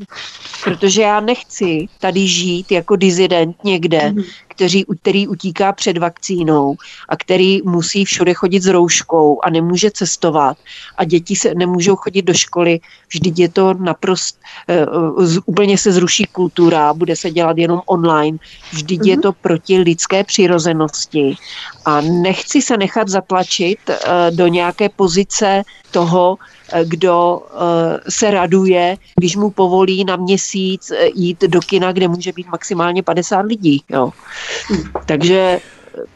protože já nechci tady žít jako dizident někde, mm kteří, který utíká před vakcínou a který musí všude chodit s rouškou a nemůže cestovat a děti se nemůžou chodit do školy. Vždyť je to naprost, uh, úplně se zruší kultura, bude se dělat jenom online. Vždyť mm-hmm. je mhm. to proti lidské přirozenosti a nechci se nechat zatlačit uh, do nějaké pozice toho, Eh, kdo eh, se raduje, když mu povolí na měsíc eh, jít do kina, kde může být maximálně 50 lidí. Jo. Takže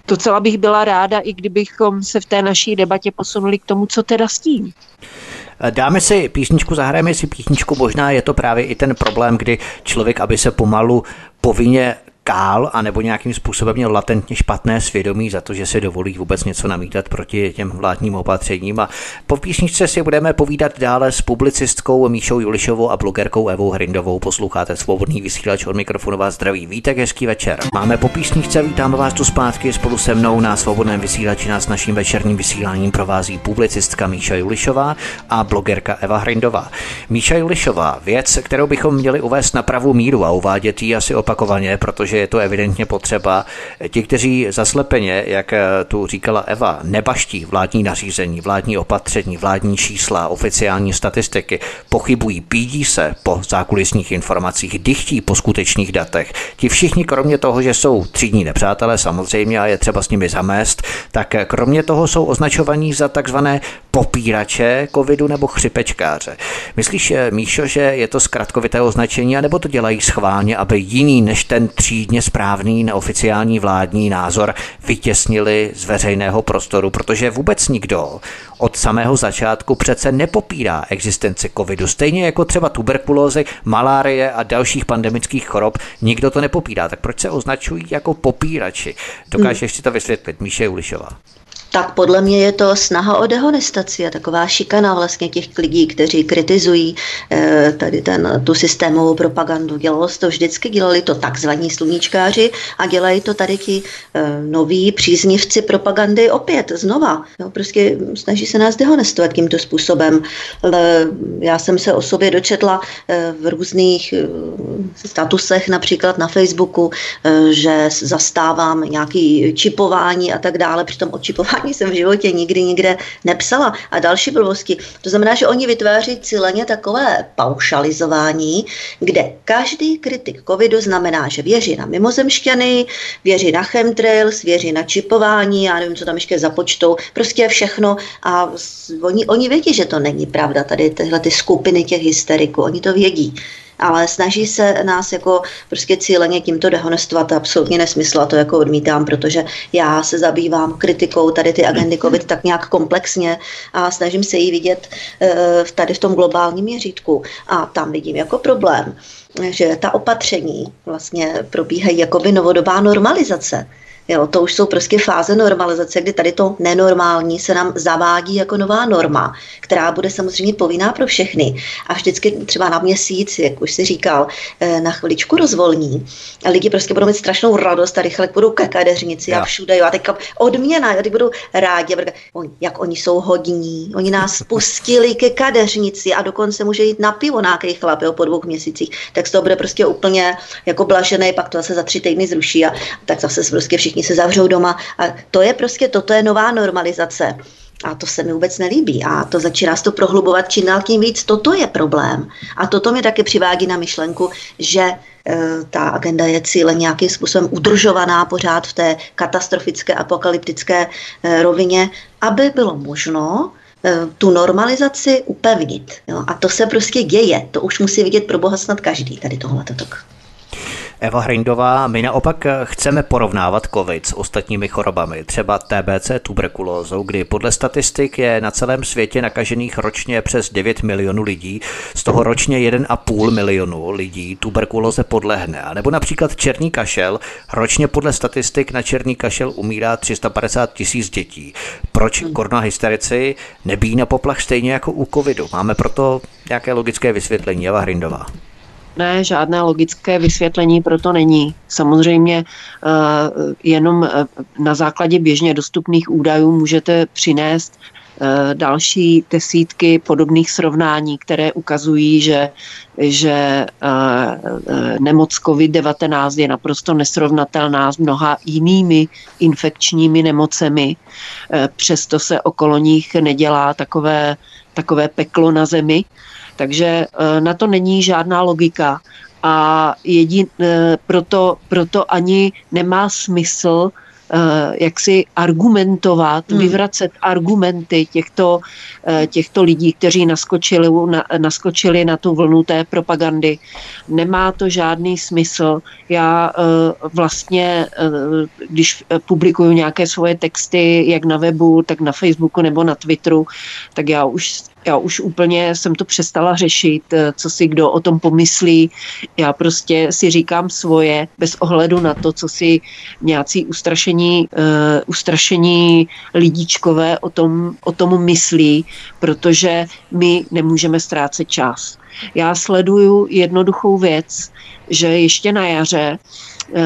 docela bych byla ráda, i kdybychom se v té naší debatě posunuli k tomu, co teda s tím. Dáme si písničku, zahrajeme si písničku, možná je to právě i ten problém, kdy člověk, aby se pomalu povinně kál a nebo nějakým způsobem měl latentně špatné svědomí za to, že se dovolí vůbec něco namítat proti těm vládním opatřením. A po písničce si budeme povídat dále s publicistkou Míšou Julišovou a blogerkou Evou Hrindovou. Posloucháte svobodný vysílač od mikrofonu vás zdraví. Vítek, hezký večer. Máme po písničce, vítáme vás tu zpátky spolu se mnou na svobodném vysílači nás naším večerním vysíláním provází publicistka Míša Julišová a blogerka Eva Hrindová. Míša Julišová, věc, kterou bychom měli uvést na pravou míru a uvádět ji asi opakovaně, protože je to evidentně potřeba. Ti, kteří zaslepeně, jak tu říkala Eva, nebaští vládní nařízení, vládní opatření, vládní čísla, oficiální statistiky, pochybují, pídí se po zákulisních informacích, dychtí po skutečných datech. Ti všichni, kromě toho, že jsou třídní nepřátelé samozřejmě a je třeba s nimi zamést, tak kromě toho jsou označovaní za takzvané popírače covidu nebo chřipečkáře. Myslíš, Míšo, že je to zkratkovité označení, anebo to dělají schválně, aby jiný než ten třídně správný neoficiální vládní názor vytěsnili z veřejného prostoru, protože vůbec nikdo od samého začátku přece nepopírá existenci covidu. Stejně jako třeba tuberkulózy, malárie a dalších pandemických chorob, nikdo to nepopírá. Tak proč se označují jako popírači? Dokážeš si to vysvětlit, Míše Ulišová? Tak podle mě je to snaha o dehonestaci a taková šikana vlastně těch lidí, kteří kritizují eh, tady ten, tu systémovou propagandu. Dělalo se to vždycky, dělali to takzvaní sluníčkáři a dělají to tady ti eh, noví příznivci propagandy opět, znova. Jo, prostě snaží se nás dehonestovat tímto způsobem. Já jsem se o sobě dočetla eh, v různých statusech, například na Facebooku, že zastávám nějaký čipování a tak dále, přitom o čipování ani jsem v životě nikdy nikde nepsala a další blbosti. To znamená, že oni vytváří cíleně takové paušalizování, kde každý kritik covidu znamená, že věří na mimozemšťany, věří na chemtrails, věří na čipování, já nevím, co tam ještě započtou, prostě všechno a oni, oni vědí, že to není pravda, tady tyhle ty skupiny těch hysteriků, oni to vědí ale snaží se nás jako prostě cíleně tímto dehonestovat. To absolutně nesmysl a to jako odmítám, protože já se zabývám kritikou tady ty agendy COVID tak nějak komplexně a snažím se ji vidět eh, tady v tom globálním měřítku. A tam vidím jako problém, že ta opatření vlastně probíhají jako by novodobá normalizace Jo, to už jsou prostě fáze normalizace, kdy tady to nenormální se nám zavádí jako nová norma, která bude samozřejmě povinná pro všechny. A vždycky třeba na měsíc, jak už si říkal, eh, na chviličku rozvolní. A lidi prostě budou mít strašnou radost a rychle budou ke kadeřnici a všude. Jo, a teďka odměna, jo, teď budou rádi. Jak oni jsou hodní, oni nás pustili ke kadeřnici a dokonce může jít na pivo nějaký chlap jo, po dvou měsících. Tak to bude prostě úplně jako blažený, pak to zase za tři týdny zruší a tak zase prostě všichni se zavřou doma. A to je prostě, toto je nová normalizace. A to se mi vůbec nelíbí. A to začíná se to prohlubovat čím dál tím víc. Toto je problém. A toto mi taky přivádí na myšlenku, že e, ta agenda je cíle nějakým způsobem udržovaná pořád v té katastrofické, apokalyptické e, rovině, aby bylo možno e, tu normalizaci upevnit. Jo? A to se prostě děje. To už musí vidět pro boha snad každý, tady tohle. Eva Hrindová, my naopak chceme porovnávat COVID s ostatními chorobami, třeba TBC tuberkulózou, kdy podle statistik je na celém světě nakažených ročně přes 9 milionů lidí, z toho ročně 1,5 milionu lidí tuberkulóze podlehne. A nebo například černý kašel, ročně podle statistik na černý kašel umírá 350 tisíc dětí. Proč koronahysterici nebíjí na poplach stejně jako u covidu? Máme proto nějaké logické vysvětlení, Eva Hrindová. Ne, žádné logické vysvětlení proto není. Samozřejmě uh, jenom eh, na základě běžně dostupných údajů můžete přinést uh, další desítky podobných srovnání, které ukazují, že, že nemoc COVID-19 je naprosto nesrovnatelná s mnoha jinými infekčními nemocemi. Přesto se okolo nich nedělá takové, takové peklo na zemi. Takže eh, na to není žádná logika a jedin, eh, proto, proto ani nemá smysl eh, jak si argumentovat, hmm. vyvracet argumenty těchto, těchto lidí, kteří naskočili na, naskočili na tu vlnu té propagandy. Nemá to žádný smysl. Já vlastně, když publikuju nějaké svoje texty, jak na webu, tak na Facebooku nebo na Twitteru, tak já už já už úplně jsem to přestala řešit, eh, co si kdo o tom pomyslí. Já prostě si říkám svoje, bez ohledu na to, co si nějací ustrašení, uh, ustrašení lidíčkové o tom, o tom myslí, protože my nemůžeme ztrácet čas. Já sleduju jednoduchou věc, že ještě na jaře, uh,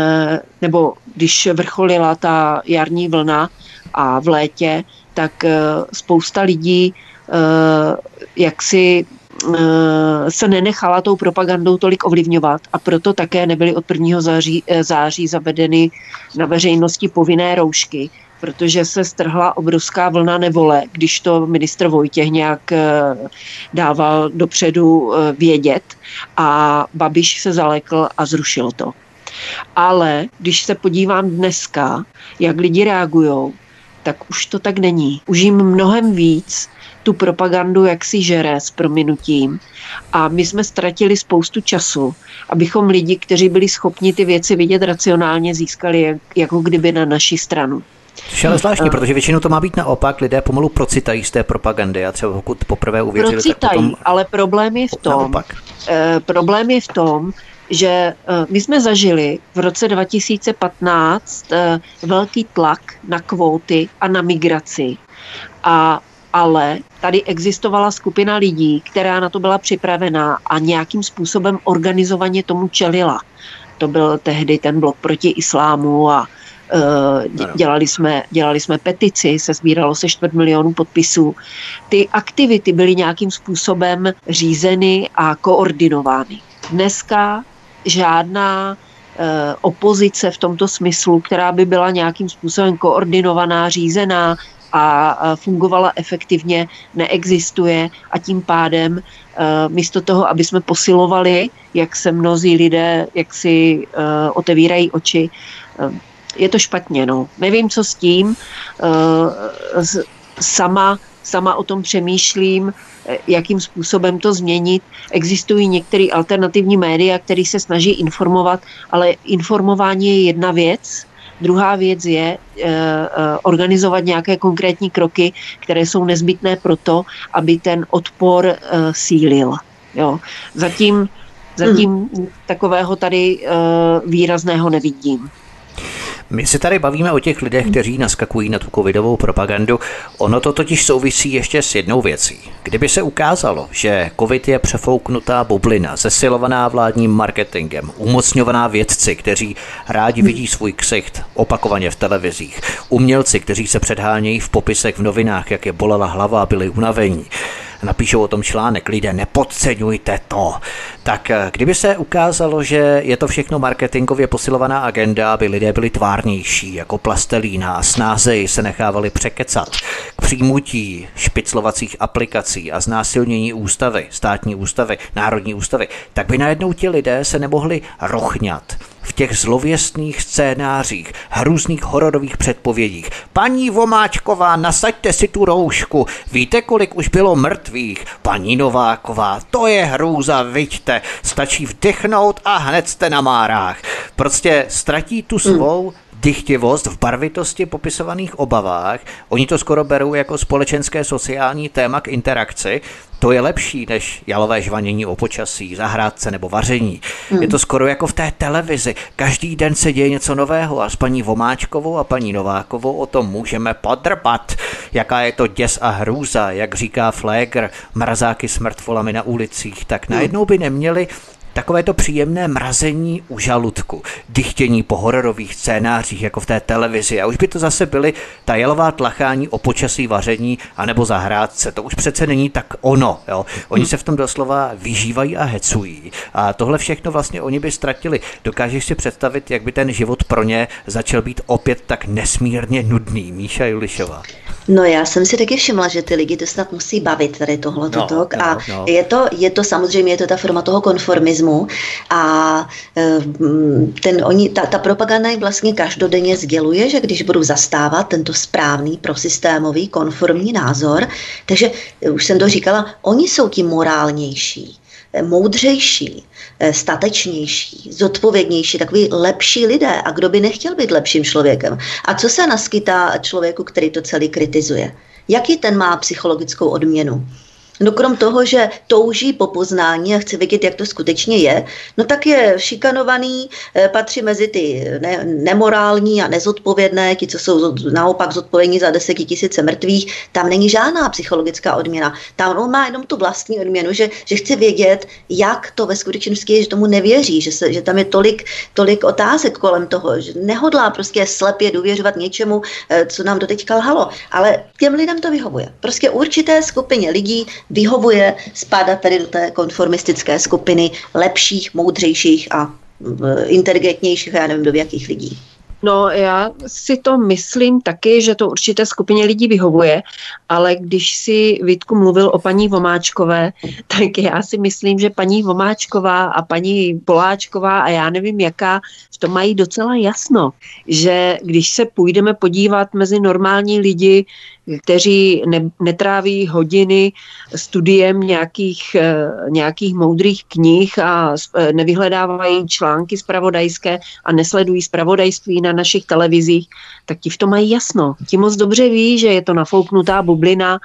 nebo když vrcholila ta jarní vlna a v létě, tak uh, spousta lidí Eh, jak si eh, se nenechala tou propagandou tolik ovlivňovat a proto také nebyly od 1. září, eh, září zavedeny na veřejnosti povinné roušky, protože se strhla obrovská vlna nevole, když to ministr Vojtěch nějak dával dopředu vědět a Babiš se zalekl a zrušil to. Ale když se podívám dneska, jak lidi reagují, tak už to tak není. Už jim mnohem víc tu propagandu jaksi žere s prominutím. A my jsme ztratili spoustu času, abychom lidi, kteří byli schopni ty věci vidět racionálně, získali jak, jako kdyby na naši stranu. Což ale zvláštní, protože většinou to má být naopak, lidé pomalu procitají z té propagandy a třeba pokud poprvé uvěřili, procitají, tak potom... ale problém je v tom, naopak. Eh, problém je v tom, že eh, my jsme zažili v roce 2015 eh, velký tlak na kvóty a na migraci. A ale tady existovala skupina lidí, která na to byla připravená a nějakým způsobem organizovaně tomu čelila. To byl tehdy ten blok proti islámu a uh, dělali jsme, dělali jsme petici, se sbíralo se čtvrt milionů podpisů. Ty aktivity byly nějakým způsobem řízeny a koordinovány. Dneska žádná eh, opozice v tomto smyslu, která by byla nějakým způsobem koordinovaná, řízená, a fungovala efektivně, neexistuje a tím pádem e, místo toho, aby jsme posilovali, jak se mnozí lidé, jak si e, otevírají oči, e, je to špatně. No. Nevím, co s tím. Sama, sama o tom přemýšlím, jakým způsobem to změnit. Existují některé alternativní média, které se snaží informovat, ale informování je jedna věc, Druhá věc je eh, eh, organizovat nějaké konkrétní kroky, které jsou nezbytné pro to, aby ten odpor eh, sílil. Jo. Zatím, zatím hmm. takového tady výrazného nevidím. My se tady bavíme o těch lidech, kteří naskakují na tu covidovou propagandu. Ono to totiž souvisí ještě s jednou věcí. Kdyby se ukázalo, že covid je přefouknutá bublina, zesilovaná vládním marketingem, umocňovaná vědci, kteří rádi vidí svůj ksicht opakovaně v televizích, umělci, kteří se předhánějí v popisech v novinách, jak je bolela hlava a byli unavení, napíšou o tom článek, lidé, nepodceňujte to. Tak eh, kdyby se ukázalo, že je to všechno marketingově posilovaná agenda, aby lidé byli tvárnější, jako plastelína a snázeji se nechávali překecat k přijmutí špiclovacích aplikací a znásilnění ústavy, státní ústavy, národní ústavy, tak by najednou ti lidé se nemohli rochňat v těch zlověstných scénářích, hrůzných hororových předpovědích. Paní Vomáčková, nasaďte si tu roušku. Víte, kolik už bylo mrtvých? Paní Nováková, to je hrůza, vidíte. Stačí vdechnout a hned jste na márách. Prostě ztratí tu svou dychtivost v barvitosti popisovaných obavách. Oni to skoro berou jako společenské sociální téma k interakci. To je lepší než jalové žvanění o počasí, zahrádce nebo vaření. Hmm. Je to skoro jako v té televizi. Každý den se děje něco nového a s paní Vomáčkovou a paní Novákovou o tom můžeme podrbat. Jaká je to děs a hrůza, jak říká Flegr, mrazáky s mrtvolami na ulicích, tak najednou by neměli Takové to příjemné mrazení u žaludku, dychtění po hororových scénářích, jako v té televizi. A už by to zase byly ta jelová tlachání o počasí vaření anebo zahrádce. To už přece není tak ono. Jo? Oni hmm. se v tom doslova vyžívají a hecují. A tohle všechno vlastně oni by ztratili. Dokážeš si představit, jak by ten život pro ně začal být opět tak nesmírně nudný. Míša Julišová. No já jsem si taky všimla, že ty lidi to snad musí bavit tady tohle no, no, a no. Je, to, je to samozřejmě je to ta forma toho konformismu. A eh, ten, oni, ta, ta propaganda jim vlastně každodenně sděluje, že když budou zastávat tento správný prosystémový konformní názor, takže už jsem to říkala, oni jsou ti morálnější moudřejší, statečnější, zodpovědnější, takový lepší lidé. A kdo by nechtěl být lepším člověkem? A co se naskytá člověku, který to celý kritizuje? Jaký ten má psychologickou odměnu? No krom toho, že touží po poznání a chce vidět, jak to skutečně je, no tak je šikanovaný, eh, patří mezi ty ne, nemorální a nezodpovědné, ti, co jsou naopak zodpovědní za desetitisíce mrtvých, tam není žádná psychologická odměna. Tam on má jenom tu vlastní odměnu, že, že chce vědět, jak to ve skutečnosti je, že tomu nevěří, že, se, že tam je tolik, tolik otázek kolem toho, že nehodlá prostě slepě důvěřovat něčemu, eh, co nám doteďka lhalo. Ale těm lidem to vyhovuje. Prostě určité skupině lidí vyhovuje spadat tady do té konformistické skupiny lepších, moudřejších a inteligentnějších, já nevím, do jakých lidí. No já si to myslím taky, že to určité skupině lidí vyhovuje, ale když si Vítku mluvil o paní Vomáčkové, tak já si myslím, že paní Vomáčková a paní Poláčková a já nevím jaká, v tom mají docela jasno, že když se půjdeme podívat mezi normální lidi, kteří ne, netráví hodiny studiem nějakých, eh, nějakých moudrých knih a eh, nevyhledávají články zpravodajské a nesledují zpravodajství na našich televizích, tak ti v tom mají jasno. Ti moc dobře ví, že je to nafouknutá bublina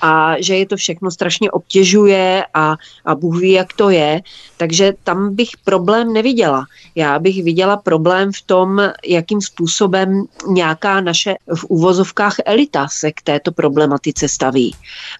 a že je to všechno strašně obtěžuje a, a Bůh ví, jak to je. Takže tam bych problém neviděla. Já bych viděla problém v tom, jakým způsobem nějaká naše v úvozovkách elita se k této problematice staví.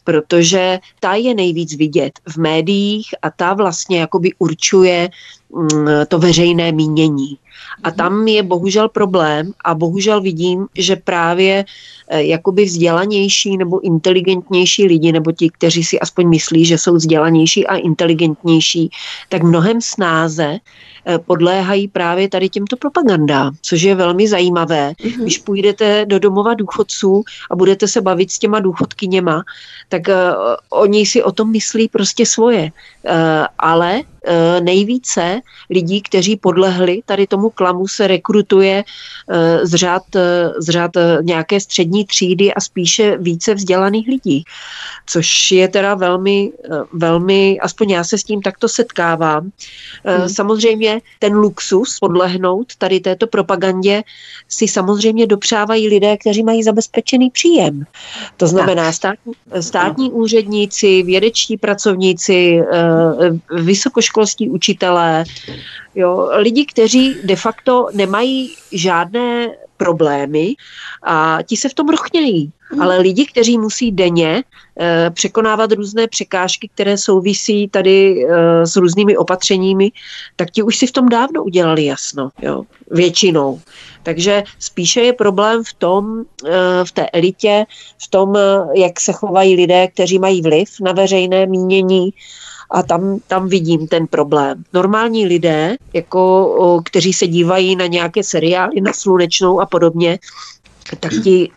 Protože ta je nejvíc vidět v médiích a ta vlastně jakoby určuje mm, to veřejné mínění. A tam je bohužel problém a bohužel vidím, že právě eh, jakoby vzdělanější nebo inteligentnější lidi, nebo ti, kteří si aspoň myslí, že jsou vzdělanější a inteligentnější, tak mnohem snáze podléhají právě tady těmto propagandám, což je velmi zajímavé. Mm-hmm. Když půjdete do domova důchodců a budete se bavit s těma důchodkyněma, tak uh, oni si o tom myslí prostě svoje. Uh, ale uh, nejvíce lidí, kteří podlehli tady tomu klamu, se rekrutuje uh, z řád, uh, z řád nějaké střední třídy a spíše více vzdělaných lidí. Což je teda velmi, uh, velmi, aspoň já se s tím takto setkávám. Uh, hmm. Samozřejmě ten luxus podlehnout tady této propagandě si samozřejmě dopřávají lidé, kteří mají zabezpečený příjem. To znamená státní, státní úředníci, vědečtí pracovníci, vysokoškolní vysokoškolský učitelé, jo, lidi, kteří de facto nemají žádné problémy a ti se v tom rochnějí. Hmm. Ale lidi, kteří musí denně e, překonávat různé překážky, které souvisí tady e, s různými opatřeními, tak ti už si v tom dávno udělali jasno, jo, většinou. Takže spíše je problém v tom, e, v té elitě, v tom, jak se chovají lidé, kteří mají vliv na veřejné mínění, a tam, tam vidím ten problém. Normální lidé, jako, kteří se dívají na nějaké seriály, na slunečnou a podobně, tak ti,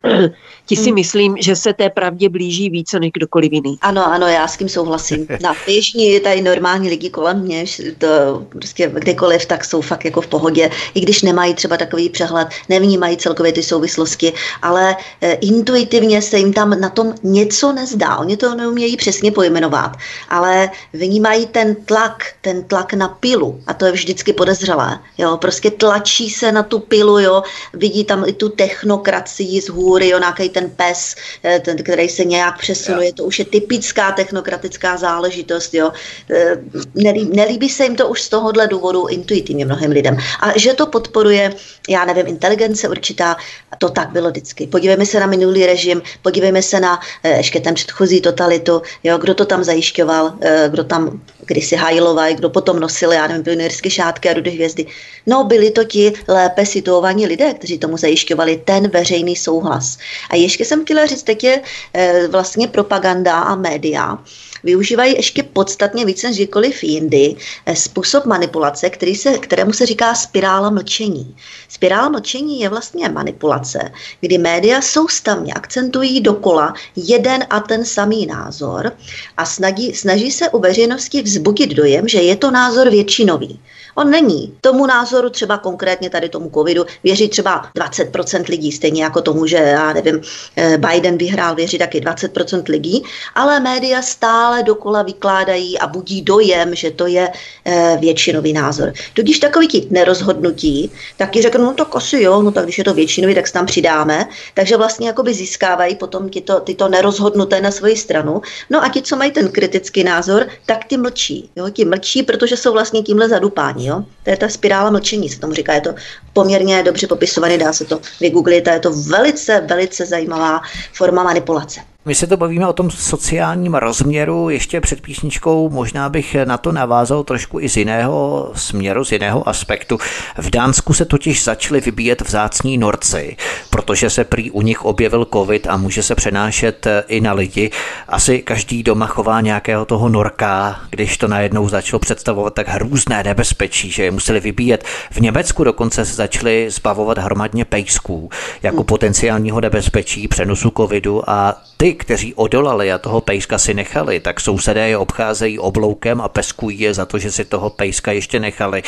ti si hmm. myslím, že se té pravdě blíží více než kdokoliv jiný. Ano, ano, já s tím souhlasím. Na běžní tady normální lidi kolem mě, to prostě kdekoliv, tak jsou fakt jako v pohodě, i když nemají třeba takový přehled, nevnímají celkově ty souvislosti, ale e, intuitivně se jim tam na tom něco nezdá. Oni to neumějí přesně pojmenovat, ale vnímají ten tlak, ten tlak na pilu a to je vždycky podezřelé. Jo, prostě tlačí se na tu pilu, jo, vidí tam i tu technokracii, z hůry, jo, nějaký ten pes, eh, ten, který se nějak přesunuje, to už je typická technokratická záležitost, jo. Eh, nelíbí, nelíbí se jim to už z tohohle důvodu intuitivně mnohým lidem. A že to podporuje, já nevím, inteligence určitá, to tak bylo vždycky. Podívejme se na minulý režim, podívejme se na eh, ještě ten předchozí totalitu, jo, kdo to tam zajišťoval, kdo tam kdysi Hajlova, kdo potom nosil, já nevím, pionýrské šátky a rudy hvězdy. No, byli to ti lépe situovaní lidé, kteří tomu zajišťovali ten veřejný souhlas. A ještě jsem chtěla říct, teď je e, vlastně propaganda a média využívají ještě podstatně více než kdykoliv jindy eh, způsob manipulace, který se, kterému se říká spirála mlčení. Spirála mlčení je vlastně manipulace, kdy média soustavně akcentují dokola jeden a ten samý názor a snaží, snaží se u veřejnosti vzbudit dojem, že je to názor většinový. On není. Tomu názoru třeba konkrétně tady tomu covidu věří třeba 20% lidí, stejně jako tomu, že já nevím, eh, Biden vyhrál, věří taky 20% lidí, ale média stále dokola vykládají a budí dojem, že to je eh, většinový názor. Tudíž takový ti nerozhodnutí, taky řeknou, no tak asi jo, no tak když je to většinový, tak se tam přidáme. Takže vlastně jakoby získávají potom tyto, tyto nerozhodnuté na svoji stranu. No a ti, co mají ten kritický názor, tak ty mlčí. Jo? Ti mlčí, protože jsou vlastně tímhle zadupáni. Jo? To je ta spirála mlčení, se tomu říká. Je to poměrně dobře popisované, dá se to vygooglit a je to velice, velice zajímavá forma manipulace. My se to bavíme o tom sociálním rozměru, ještě před písničkou možná bych na to navázal trošku i z jiného směru, z jiného aspektu. V Dánsku se totiž začaly vybíjet vzácní norci, protože se prý u nich objevil covid a může se přenášet i na lidi. Asi každý doma chová nějakého toho norka, když to najednou začalo představovat tak hrůzné nebezpečí, že je museli vybíjet. V Německu dokonce se začaly zbavovat hromadně pejsků jako hmm. potenciálního nebezpečí přenosu covidu a ty kteří odolali a toho pejska si nechali, tak sousedé je obcházejí obloukem a peskují je za to, že si toho pejska ještě nechali.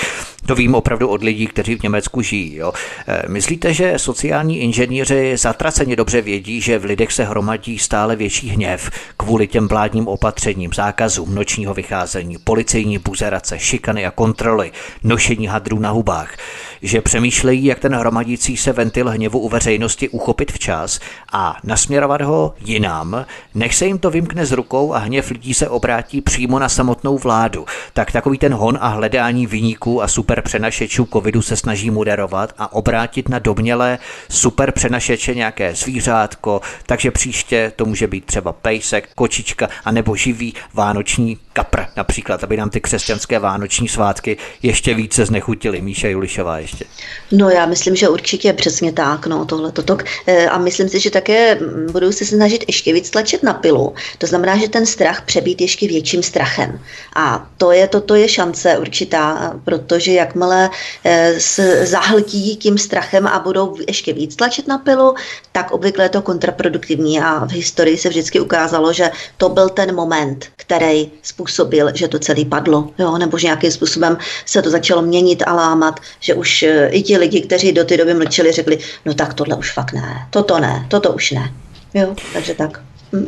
To vím opravdu od lidí, kteří v Německu žijí. Jo. E, myslíte, že sociální inženýři zatraceně dobře vědí, že v lidech se hromadí stále větší hněv kvůli těm vládním opatřením, zákazům nočního vycházení, policejní buzerace, šikany a kontroly, nošení hadrů na hubách, že přemýšlejí, jak ten hromadící se ventil hněvu u veřejnosti uchopit včas a nasměrovat ho jinam, než se jim to vymkne z rukou a hněv lidí se obrátí přímo na samotnou vládu. Tak takový ten hon a hledání vyníků a super přenašečů covidu se snaží moderovat a obrátit na domnělé super přenašeče nějaké zvířátko, takže příště to může být třeba pejsek, kočička a nebo živý vánoční kapr například, aby nám ty křesťanské vánoční svátky ještě více znechutily. Míša Julišová ještě. No já myslím, že určitě přesně tak, no tohle toto. Eh, a myslím si, že také budou se snažit ještě víc tlačit na pilu. To znamená, že ten strach přebít ještě větším strachem. A to je, to, to je šance určitá, protože jakmile eh, se zahltí tím strachem a budou ještě víc tlačit na pilu, tak obvykle je to kontraproduktivní a v historii se vždycky ukázalo, že to byl ten moment, který způsobil, že to celé padlo, jo? nebo že nějakým způsobem se to začalo měnit a lámat, že už eh, i ti lidi, kteří do té doby mlčeli, řekli, no tak tohle už fakt ne, toto ne, toto už ne. Jo, takže tak.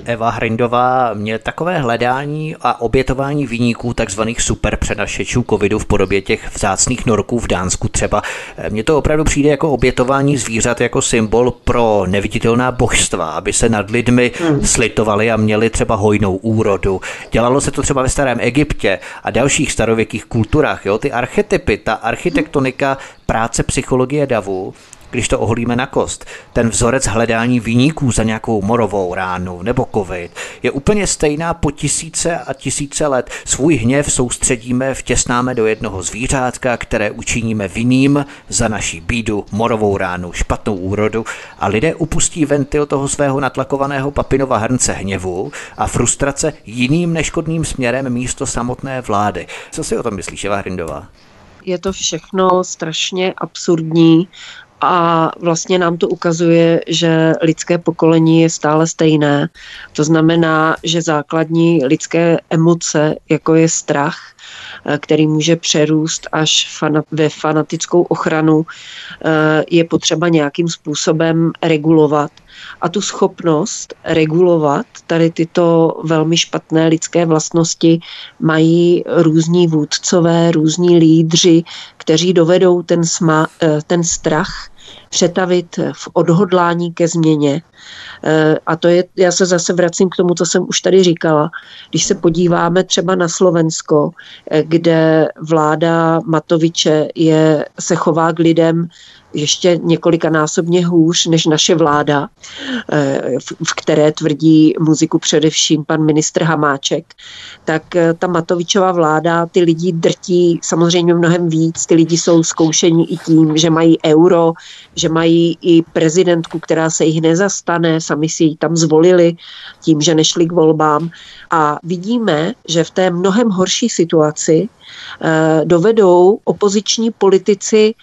Eva Hrindová mě takové hledání a obětování výniků takzvaných super přenašečů covidu v podobě těch vzácných norků v Dánsku třeba. Mně to opravdu přijde jako obětování zvířat jako symbol pro neviditelná božstva, aby se nad lidmi hmm. slitovali a měli třeba hojnou úrodu. Dělalo se to třeba ve starém Egyptě a dalších starověkých kulturách. Jo? Ty archetypy, ta architektonika práce psychologie davu když to oholíme na kost. Ten vzorec hledání výniků za nějakou morovou ránu nebo covid je úplně stejná po tisíce a tisíce let. Svůj hněv soustředíme, vtěsnáme do jednoho zvířátka, které učiníme vinným za naší bídu, morovou ránu, špatnou úrodu a lidé upustí ventil toho svého natlakovaného papinova hrnce hněvu a frustrace jiným neškodným směrem místo samotné vlády. Co si o tom myslíš, Eva Hrindová? je to všechno strašně absurdní a vlastně nám to ukazuje, že lidské pokolení je stále stejné. To znamená, že základní lidské emoce, jako je strach, který může přerůst až ve fanatickou ochranu, eh, je potřeba nějakým způsobem regulovat. A tu schopnost regulovat tady tyto velmi špatné lidské vlastnosti mají různí vůdcové, různí lídři, kteří dovedou ten, sma, eh, ten strach přetavit v odhodlání ke změně. Eh, a to je, já se zase vracím k tomu, co jsem už tady říkala. Když se podíváme třeba na Slovensko, eh, kde vláda Matoviče je, se chová k lidem ještě několikanásobně hůř než naše vláda, eh, v které tvrdí muziku především pan ministr Hamáček, tak ta Matovičová vláda ty lidi drtí samozřejmě mnohem víc. Ty lidi jsou zkoušení i tím, že mají euro, že mají i prezidentku, která se jich nezastane, sami si ji tam zvolili tím, že nešli k volbám. A vidíme, že v té mnohem horší situaci eh, dovedou opoziční politici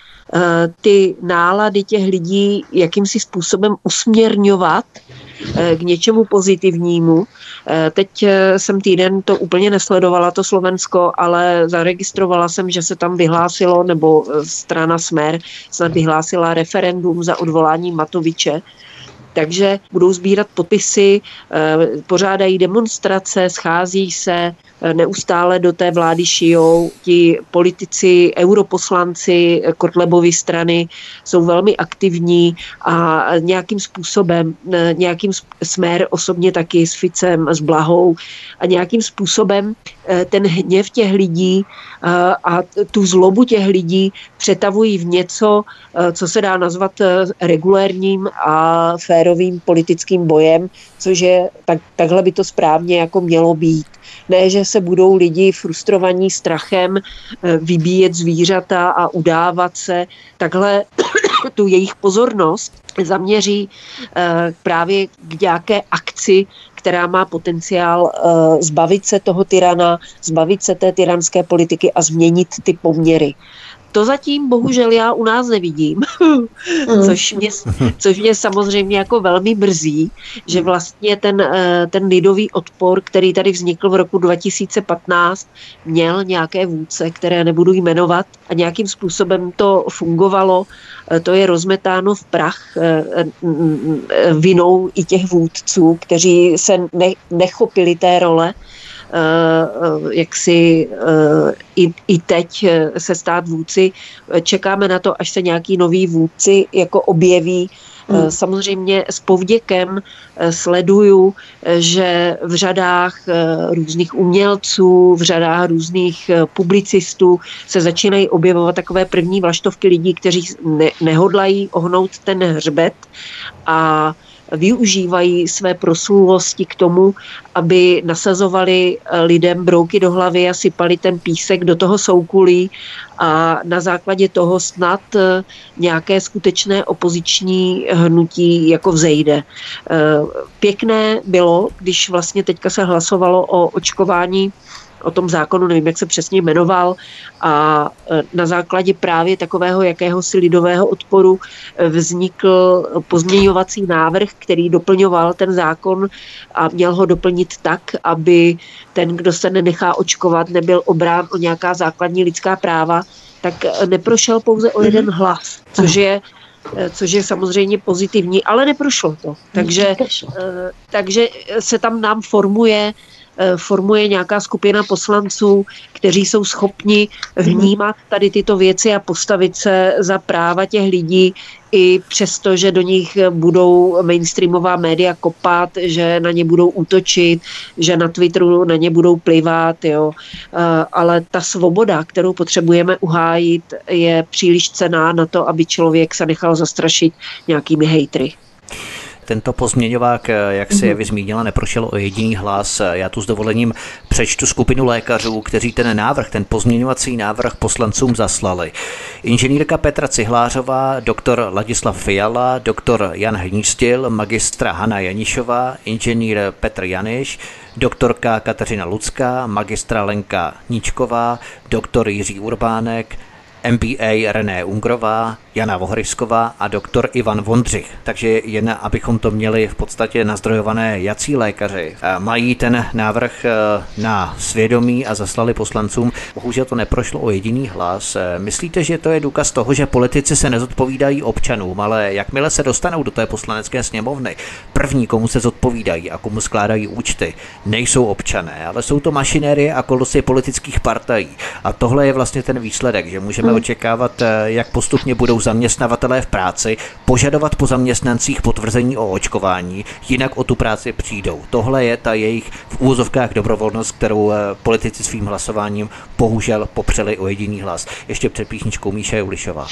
ty nálady těch lidí jakýmsi způsobem usměrňovat eh, k něčemu pozitivnímu. Eh, teď jsem týden to úplně nesledovala, to Slovensko, ale zaregistrovala jsem, že se tam vyhlásilo, nebo strana Smer snad vyhlásila referendum za odvolání Matoviče takže budou sbírat podpisy, eh, pořádají demonstrace, schází se, eh, neustále do té vlády šijou. Ti politici, europoslanci Kotlebovy strany jsou velmi aktivní a nějakým způsobem, eh, nějakým směr osobně taky s Ficem, s Blahou a nějakým způsobem ten hněv těch lidí a tu zlobu těch lidí přetavují v něco, co se dá nazvat regulérním a fér férovým politickým bojem, což je, tak, takhle by to správně jako mělo být. Ne, že se budou lidi frustrovaní strachem eh, vybíjet zvířata a udávat se. Takhle tu jejich pozornost zaměří eh, právě k nějaké akci, která má potenciál eh, zbavit se toho tyrana, zbavit se té tyranské politiky a změnit ty poměry. To zatím bohužel já u nás nevidím, mm. což, mě, což mě samozřejmě jako velmi mrzí, že vlastně ten, eh, ten lidový odpor, který tady vznikl v roku 2015, měl nějaké vůdce, které nebudu jmenovat a nějakým způsobem to fungovalo. Eh, to je rozmetáno v prach eh, vinou i těch vůdců, kteří se nechopili té role jak si eh, i, i teď se stát vůdci. Čekáme na to, až se nějaký nový vůdci jako objeví, Hmm. Samozřejmě s povděkem sleduju, že v řadách různých umělců, v řadách různých publicistů se začínají objevovat takové první vlaštovky lidí, kteří ne, nehodlají ohnout ten hřbet a využívají své proslulosti k tomu, aby nasazovali eh, lidem brouky do hlavy a sypali ten písek do toho soukulí a na základě toho snad eh, nějaké skutečné opoziční hnutí jako vzejde. Eh, pěkné bylo, když vlastně teďka se hlasovalo o očkování o tom zákonu, nevím, jak se přesně jmenoval, a e, na základě právě takového jakéhosi lidového odporu e, vznikl pozměňovací návrh, který doplňoval ten zákon a měl ho doplnit tak, aby ten, kdo se nenechá očkovat, nebyl obrán o nějaká základní lidská práva, tak neprošel pouze o jeden hlas, což je což je samozřejmě pozitivní, ale neprošlo to. Takže, takže se tam nám formuje formuje nějaká skupina poslanců, kteří jsou schopni vnímat tady tyto věci a postavit se za práva těch lidí, i přesto, že do nich budou mainstreamová média kopat, že na ně budou útočit, že na Twitteru na ně budou plivat, jo. Eh, ale ta svoboda, kterou potřebujeme uhájit, je příliš cená na to, aby člověk se nechal zastrašit nějakými hejtry. Tento pozměňovák, eh, jak se je vyzmínila, neprošel o jediný hlas. Já tu s dovolením přečtu skupinu lékařů, kteří ten návrh, ten pozměňovací návrh poslancům zaslali. Inženýrka Petra Cihlářová, doktor Ladislav Fiala, doktor Jan Hnístil, magistra Hana Janišová, inženýr Petr Janiš, doktorka Kateřina Lucká, magistra Lenka Níčková, doktor Jiří Urbánek, MBA René Ungrová, Jana Vohryvsková a doktor Ivan Vondřich. Takže jen abychom to měli v podstatě nazdrojované, jací lékaři mají ten návrh eh, na svědomí a zaslali poslancům. Bohužel to neprošlo o jediný hlas. Eh, myslíte, že to je důkaz toho, že politici se nezodpovídají občanům, ale jakmile se dostanou do té poslanecké sněmovny, první, komu se zodpovídají a komu skládají účty, nejsou občané, ale jsou to mašinérie a kolosy politických partají. A tohle je vlastně ten výsledek, že můžeme. Očekávat, eh, jak postupně budou zaměstnavatelé v práci požadovat po zaměstnancích potvrzení o očkování, jinak o tu práci přijdou. Tohle je ta jejich v úvozovkách dobrovolnost, kterou eh, politici svým hlasováním bohužel popřeli o jediný hlas. Ještě před písničkou Míša Julišová.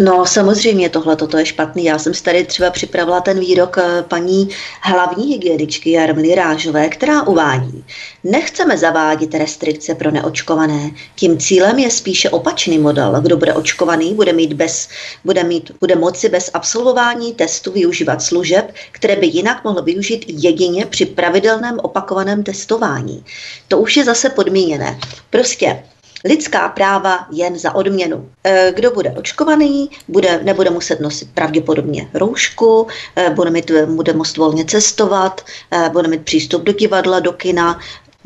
No samozřejmě tohle toto je špatný. Já jsem si tady třeba připravila ten výrok eh, paní hlavní hygieničky Jarmily Rážové, která uvádí, nechceme zavádět restrikce pro neočkované. Tím cílem je spíše opačný model. Kdo bude očkovaný, bude mít bez bude, mít, bude moci bez absolvování testu využívat služeb, které by jinak mohl využít jedině při pravidelném opakovaném testování. To už je zase podmíněné. Prostě lidská práva jen za odměnu. E, kdo bude očkovaný, bude, nebude muset nosit pravděpodobně roušku, e, bude, mít, bude moct volně cestovat, e, bude mít přístup do divadla, do kina,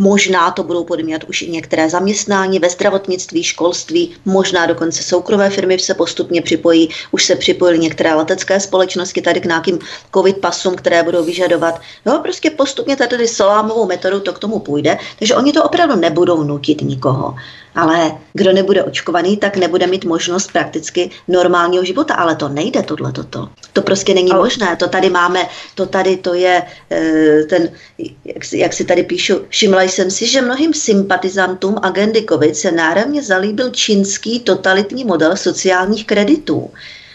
Možná to budou podmínat už i některé zaměstnání ve zdravotnictví, školství, možná dokonce soukromé firmy se postupně připojí. Už se připojily některé letecké společnosti tady k nějakým covid pasům, které budou vyžadovat. No, prostě postupně tady salámovou metodou to k tomu půjde, takže oni to opravdu nebudou nutit nikoho. Ale kdo nebude očkovaný, tak nebude mít možnost prakticky normálního života. Ale to nejde tohle toto. To prostě není ale... možné. To tady máme, to tady to je eh, ten, jak, jak si tady píšu, všimla jsem si, že mnohým sympatizantům agendy COVID se náravně zalíbil čínský totalitní model sociálních kreditů.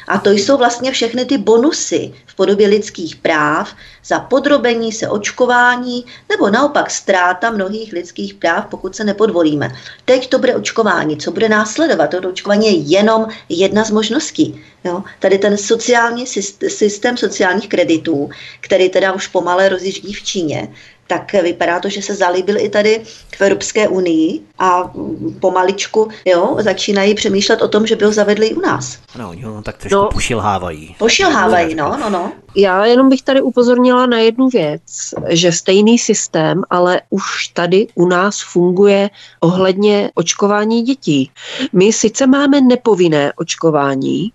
A to jsou vlastně všechny ty bonusy v podobě lidských práv za podrobení se očkování nebo naopak ztráta mnohých lidských práv, pokud se nepodvolíme. Teď to bude očkování. Co bude následovat? To očkování je jenom jedna z možností. Jo? Tady ten sociální systém sociálních kreditů, který teda už pomale rozjíždí v Číně, tak vypadá to, že se zalíbil i tady v Evropské unii a pomaličku jo, začínají přemýšlet o tom, že by ho zavedli i u nás. No, oni ho tak trošku no, pošilhávají. Pošilhávají, no, no, no. Já jenom bych tady upozornila na jednu věc, že stejný systém, ale už tady u nás funguje ohledně očkování dětí. My sice máme nepovinné očkování,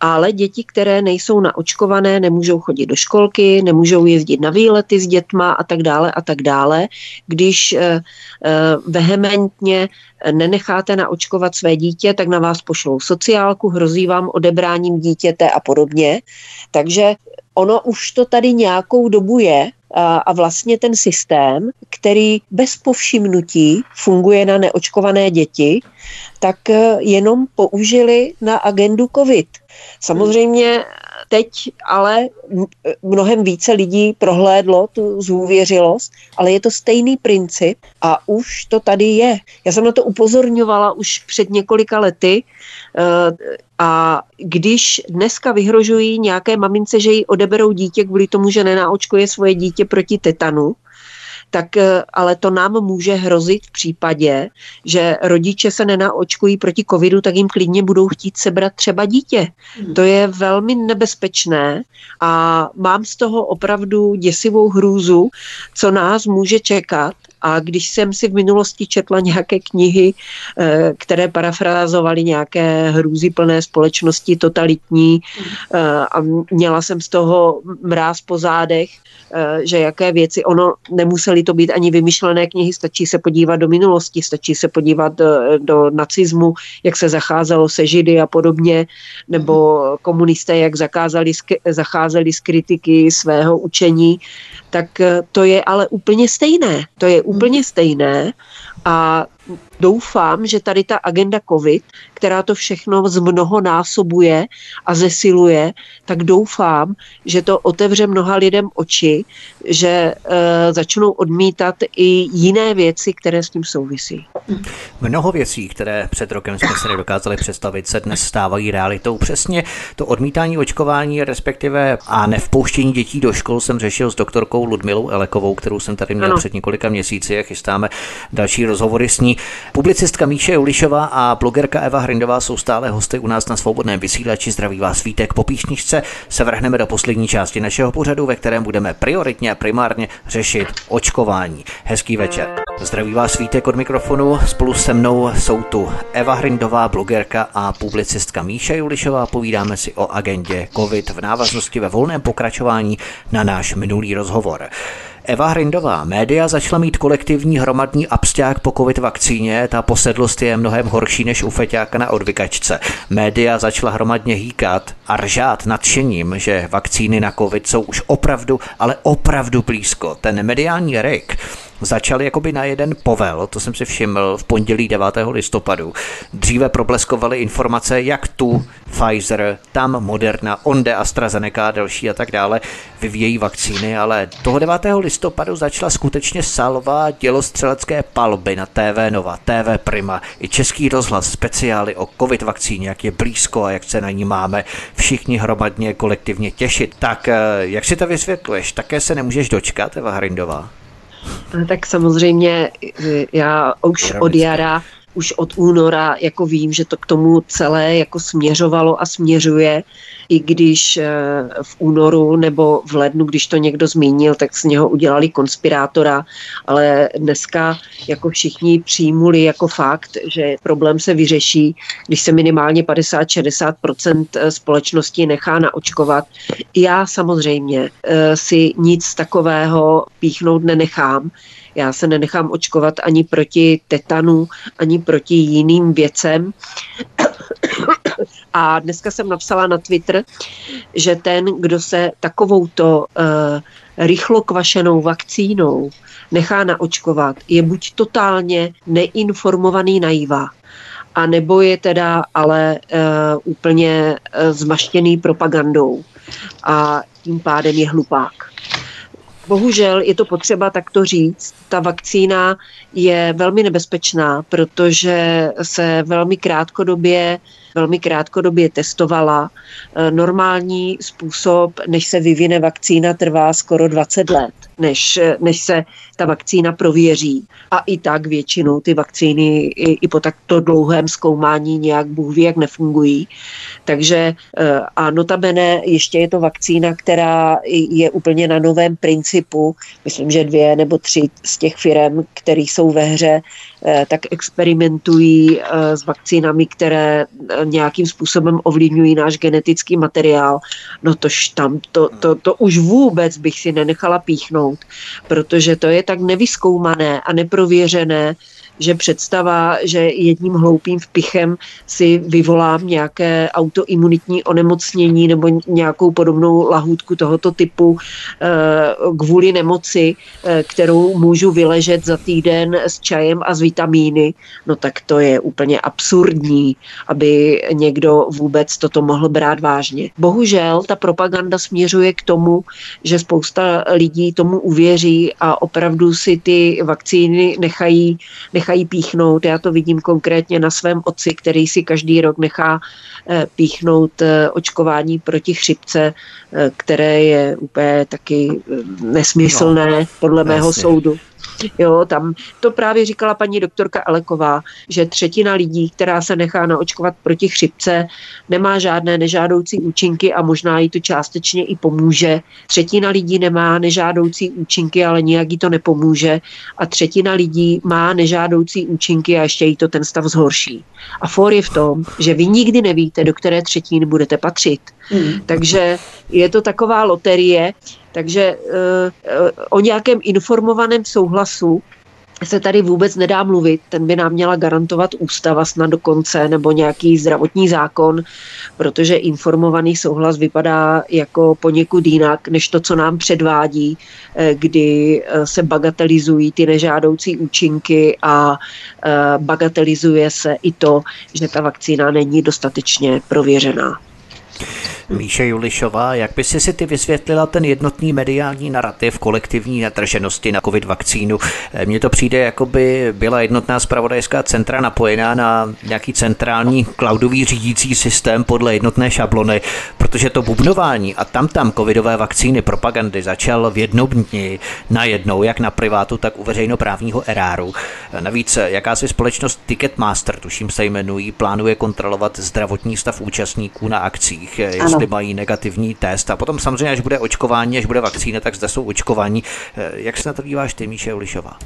ale děti, které nejsou naočkované, nemůžou chodit do školky, nemůžou jezdit na výlety s dětma a tak dále a tak dále. Když eh, eh, vehementně nenecháte naočkovat své dítě, tak na vás pošlou sociálku, hrozí vám odebráním dítěte a podobně. Takže ono už to tady nějakou dobu je a vlastně ten systém, který bez povšimnutí funguje na neočkované děti, tak e, jenom použili na agendu COVID. Samozřejmě teď ale mnohem více lidí prohlédlo tu zůvěřilost, ale je to stejný princip a už to tady je. Já jsem na to upozorňovala už před několika lety eh, a když dneska vyhrožují nějaké mamince, že jí odeberou dítě kvůli tomu, že nenaočkuje svoje dítě proti tetanu, tak eh, ale to nám může hrozit v případě, že rodiče se nenaočkují proti covidu, tak jim klidně budou chtít sebrat třeba dítě. Hmm. To je velmi nebezpečné a mám z toho opravdu děsivou hrůzu, co nás může čekat A když jsem si v minulosti četla nějaké knihy, eh, které parafrázovaly nějaké hrůzy plné společnosti, totalitní, eh, a měla jsem z toho mráz po zádech, eh, že jaké věci, ono nemuseli to být ani vymyšlené knihy, stačí se podívat do minulosti, stačí se podívat do, do nacismu, jak se zacházelo se židy a podobně, nebo komunisté, jak zakázali, zacházeli z kritiky svého učení, tak to je ale úplně stejné. To je úplně stejné a doufám, že tady ta agenda COVID, která to všechno z mnoho násobuje a zesiluje, tak doufám, že to otevře mnoha lidem oči, že e, začnou odmítat i jiné věci, které s tím souvisí. Mnoho věcí, které před rokem jsme se nedokázali představit, se dnes stávají realitou. Přesně to odmítání očkování, respektive a nevpouštění dětí do škol jsem řešil s doktorkou Ludmilou Elekovou, kterou jsem tady měl ano. před několika měsíci a chystáme další rozhovory s ní. Publicistka Míše Ulišová a blogerka Eva Hrindová jsou stále hosty u nás na svobodném vysílači. Zdraví vás Vítek. Po píšničce se vrhneme do poslední části našeho pořadu, ve kterém budeme prioritně a primárně řešit očkování. Hezký večer. Zdraví vás Vítek od mikrofonu. Spolu se mnou jsou tu Eva Hrindová, blogerka a publicistka Míše Julišová. Povídáme si o agendě COVID v návaznosti ve volném pokračování na náš minulý rozhovor. Eva Hrindová, média začala mít kolektivní hromadný absťák po covid vakcíně, ta posedlost je mnohem horší než u feťáka na odvykačce. Média začala hromadně hýkat a ržát nadšením, že vakcíny na covid jsou už opravdu, ale opravdu blízko. Ten mediální rek začaly jakoby na jeden povel, to jsem si všiml v pondělí 9. listopadu. Dříve probleskovaly informace, jak tu Pfizer, tam Moderna, onde AstraZeneca další a tak dále vyvíjejí vakcíny, ale toho 9. listopadu začala skutečně salva dělostřelecké palby na TV Nova, TV Prima i Český rozhlas speciály o covid vakcíně, jak je blízko a jak se na ní máme všichni hromadně kolektivně těšit. Tak eh, jak si to vysvětluješ? Také se nemůžeš dočkat, Eva Hrindová? Tak samozřejmě já už od jara už od února jako vím, že to k tomu celé jako směřovalo a směřuje, i když eh, v únoru nebo v lednu, když to někdo zmínil, tak z něho udělali konspirátora, ale dneska jako všichni přijmuli jako fakt, že problém se vyřeší, když se minimálně 50-60% eh, společnosti nechá naočkovat. Já samozřejmě eh, si nic takového píchnout nenechám, já se nenechám očkovat ani proti tetanu, ani proti jiným věcem. A dneska jsem napsala na Twitter, že ten, kdo se takovouto uh, rychlo kvašenou vakcínou nechá naočkovat, je buď totálně neinformovaný naivá, a nebo je teda ale uh, úplně uh, zmaštěný propagandou a tím pádem je hlupák. Bohužel je to potřeba takto říct. Ta vakcína je velmi nebezpečná, protože se velmi krátkodobě velmi krátkodobě testovala. E, normální způsob, než se vyvine vakcína, trvá skoro 20 let, než, než se ta vakcína prověří. A i tak většinou ty vakcíny i, i po takto dlouhém zkoumání nějak Bůh ví, jak nefungují. Takže e, a notabene ještě je to vakcína, která je úplně na novém principu. Myslím, že dvě nebo tři z těch firm, které jsou ve hře, e, tak experimentují s vakcínami, které nějakým způsobem ovlivňují náš genetický materiál, no tož tam to, to, to už vůbec bych si nenechala píchnout, protože to je tak nevyskoumané a neprověřené, že představa, že jedním hloupým vpichem si vyvolám nějaké autoimunitní onemocnění nebo nějakou podobnou lahůdku tohoto typu eh, kvůli nemoci, eh, kterou můžu vyležet za týden s čajem a s vitamíny, no tak to je úplně absurdní, aby někdo vůbec toto mohl brát vážně. Bohužel ta propaganda směřuje k tomu, že spousta lidí tomu uvěří a opravdu si ty vakcíny nechají, nechají nechají píchnout. Já to vidím konkrétně na svém otci, který si každý rok nechá eh, píchnout eh, očkování proti chřipce, eh, které je úplně taky nesmyslné, no, podle mého jasně. soudu. Jo, tam to právě říkala paní doktorka Aleková, že třetina lidí, která se nechá naočkovat proti chřipce, nemá žádné nežádoucí účinky a možná jí to částečně i pomůže. Třetina lidí nemá nežádoucí účinky, ale nijak jí to nepomůže. A třetina lidí má nežádoucí účinky a ještě jí to ten stav zhorší. A for je v tom, že vy nikdy nevíte, do které třetiny budete patřit. Hmm. Takže je to taková loterie, takže uh, o nějakém informovaném souhlasu se tady vůbec nedá mluvit, ten by nám měla garantovat ústava snad dokonce, nebo nějaký zdravotní zákon, protože informovaný souhlas vypadá jako poněkud jinak, než to, co nám předvádí, eh, kdy se bagatelizují ty nežádoucí účinky a bagatelizuje se i to, že ta vakcína není dostatečně prověřená. Míše Julišová, jak by si si ty vysvětlila ten jednotný mediální narrativ kolektivní natrženosti na covid vakcínu? Eh, mně to přijde, jako by byla jednotná spravodajská centra napojená na nějaký centrální cloudový řídící systém podle jednotné šablony, protože to bubnování a tam tam covidové vakcíny propagandy začal v jednom dni najednou, jak na privátu, tak u veřejnoprávního eráru. Eh, navíc eh, jakási společnost Ticketmaster, tuším se jmenují, plánuje kontrolovat zdravotní stav účastníků na akcích, jestli ano. mají negativní test. A potom samozřejmě, až bude očkování, až bude vakcína, tak zde jsou očkování. Eh, jak se na to díváš ty, Míše Ulišová?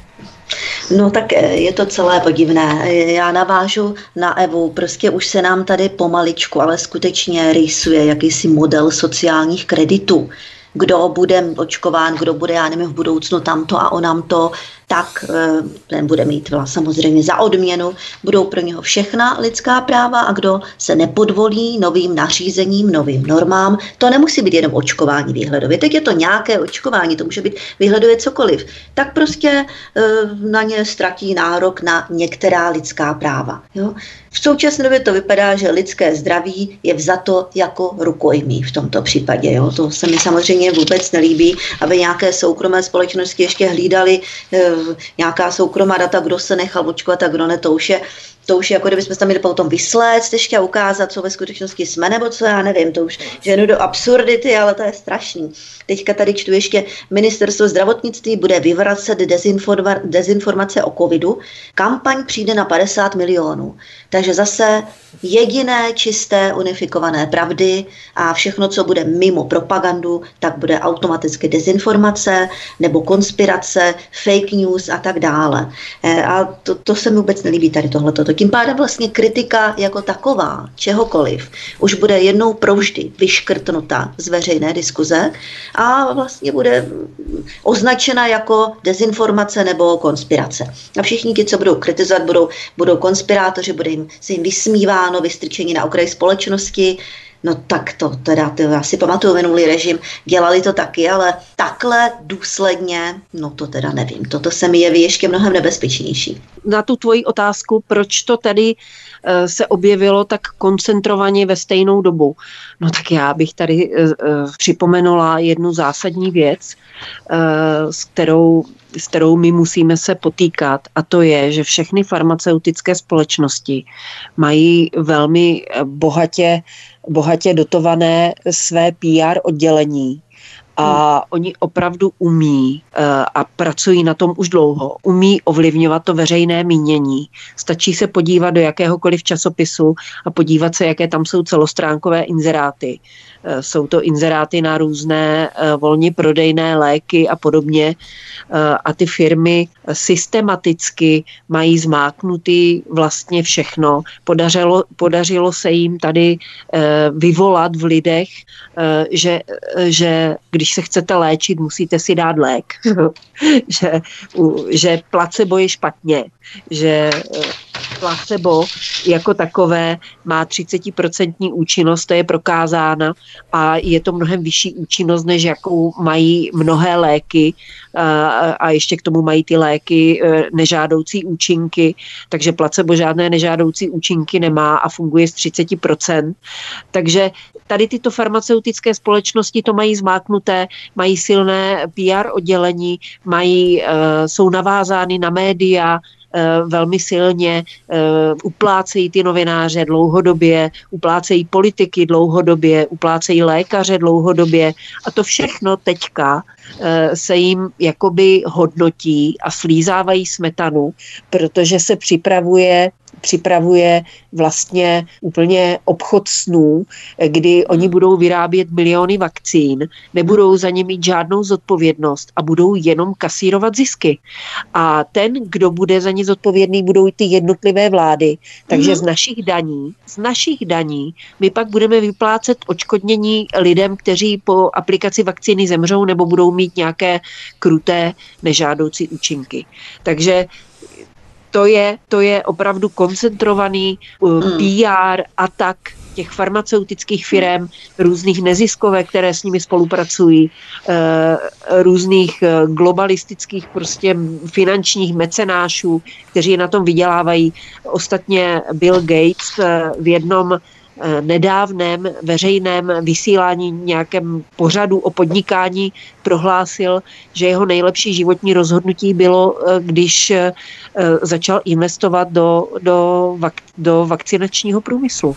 No tak eh, je to celé podivné. Já navážu na Evu, prostě už se nám tady pomaličku, ale skutečně rýsuje jakýsi model sociálních kreditů kdo bude očkován, kdo bude, já nevím, v budoucnu tamto a onam to, tak eh, ten bude mít samozřejmě za odměnu, budou pro něho všechna lidská práva a kdo se nepodvolí novým nařízením, novým normám, to nemusí být jenom očkování výhledově. Teď je to nějaké očkování, to může být výhledově cokoliv. Tak prostě eh, na ně ztratí nárok na některá lidská práva. Jo? V současné době to vypadá, že lidské zdraví je vzato jako rukojmí v tomto případě. Jo? To se mi samozřejmě vůbec nelíbí, aby nějaké soukromé společnosti ještě hlídali eh, nějaká soukromá data, kdo se nechal očkovat a kdo ne, to už je to už je jako kdybychom tam měli potom vysléct ještě a ukázat, co ve skutečnosti jsme, nebo co já nevím, to už ženu do absurdity, ale to je strašný. Teďka tady čtu ještě ministerstvo zdravotnictví bude vyvracet dezinforma- dezinformace o covidu. Kampaň přijde na 50 milionů. Takže zase jediné čisté unifikované pravdy a všechno, co bude mimo propagandu, tak bude automaticky dezinformace nebo konspirace, fake news a tak dále. E, a to, to se mi vůbec nelíbí tady tohleto. Tím pádem vlastně kritika jako taková, čehokoliv, už bude jednou provždy vyškrtnuta z veřejné diskuze a vlastně bude označena jako dezinformace nebo konspirace. A všichni ti, co budou kritizovat, budou, budou konspirátoři, bude jim, se jim vysmíváno, vystrčení na okraji společnosti, No tak to teda, to já si pamatuju minulý režim, dělali to taky, ale takhle důsledně, no to teda nevím, toto se mi jeví ještě mnohem nebezpečnější. Na tu tvoji otázku, proč to tedy eh, se objevilo tak koncentrovaně ve stejnou dobu. No tak já bych tady uh, připomenula jednu zásadní věc, s kterou s kterou my musíme se potýkat, a to je, že všechny farmaceutické společnosti mají velmi bohatě, bohatě dotované své PR oddělení a hmm. oni opravdu umí uh, a pracují na tom už dlouho, umí ovlivňovat to veřejné mínění. Stačí se podívat do jakéhokoliv časopisu a podívat se, jaké tam jsou celostránkové inzeráty. Uh, jsou to inzeráty na různé uh, volně prodejné léky a podobně a ty firmy systematicky mají zmáknutý vlastně všechno. Podařilo, podařilo se jim tady vyvolat v lidech, že, že když se chcete léčit, musíte si dát lék. že, že placebo je špatně, že eh, placebo jako takové má 30% účinnost, to je prokázána a je to mnohem vyšší účinnost, než jakou mají mnohé léky a ještě k tomu mají ty léky e, nežádoucí účinky, takže placebo žádné nežádoucí účinky nemá a funguje z 30%. Takže tady tyto farmaceutické společnosti to mají zmáknuté, mají silné PR oddělení, mají, e, jsou navázány na média, velmi silně, uplácejí ty novináře dlouhodobě, uplácejí politiky dlouhodobě, uplácejí lékaře dlouhodobě a to všechno teďka se jim jakoby hodnotí a slízávají smetanu, protože se připravuje připravuje vlastně úplně obchod snů, kdy oni budou vyrábět miliony vakcín, nebudou za ně mít žádnou zodpovědnost a budou jenom kasírovat zisky. A ten, kdo bude za ně zodpovědný, budou ty jednotlivé vlády. Takže mm-hmm. z našich daní, z našich daní my pak budeme vyplácet očkodnění lidem, kteří po aplikaci vakcíny zemřou nebo budou mít nějaké kruté nežádoucí účinky. Takže to je, to je opravdu koncentrovaný uh, mm. PR atak těch farmaceutických firm, různých neziskovek, které s nimi spolupracují, uh, různých uh, globalistických prostě finančních mecenášů, kteří na tom vydělávají. Ostatně Bill Gates v jednom Eh, nedávném veřejném vysílání nějakém pořadu o podnikání prohlásil, že jeho nejlepší životní rozhodnutí bylo, eh, když eh, začal investovat do, do, do vakcinačního průmyslu.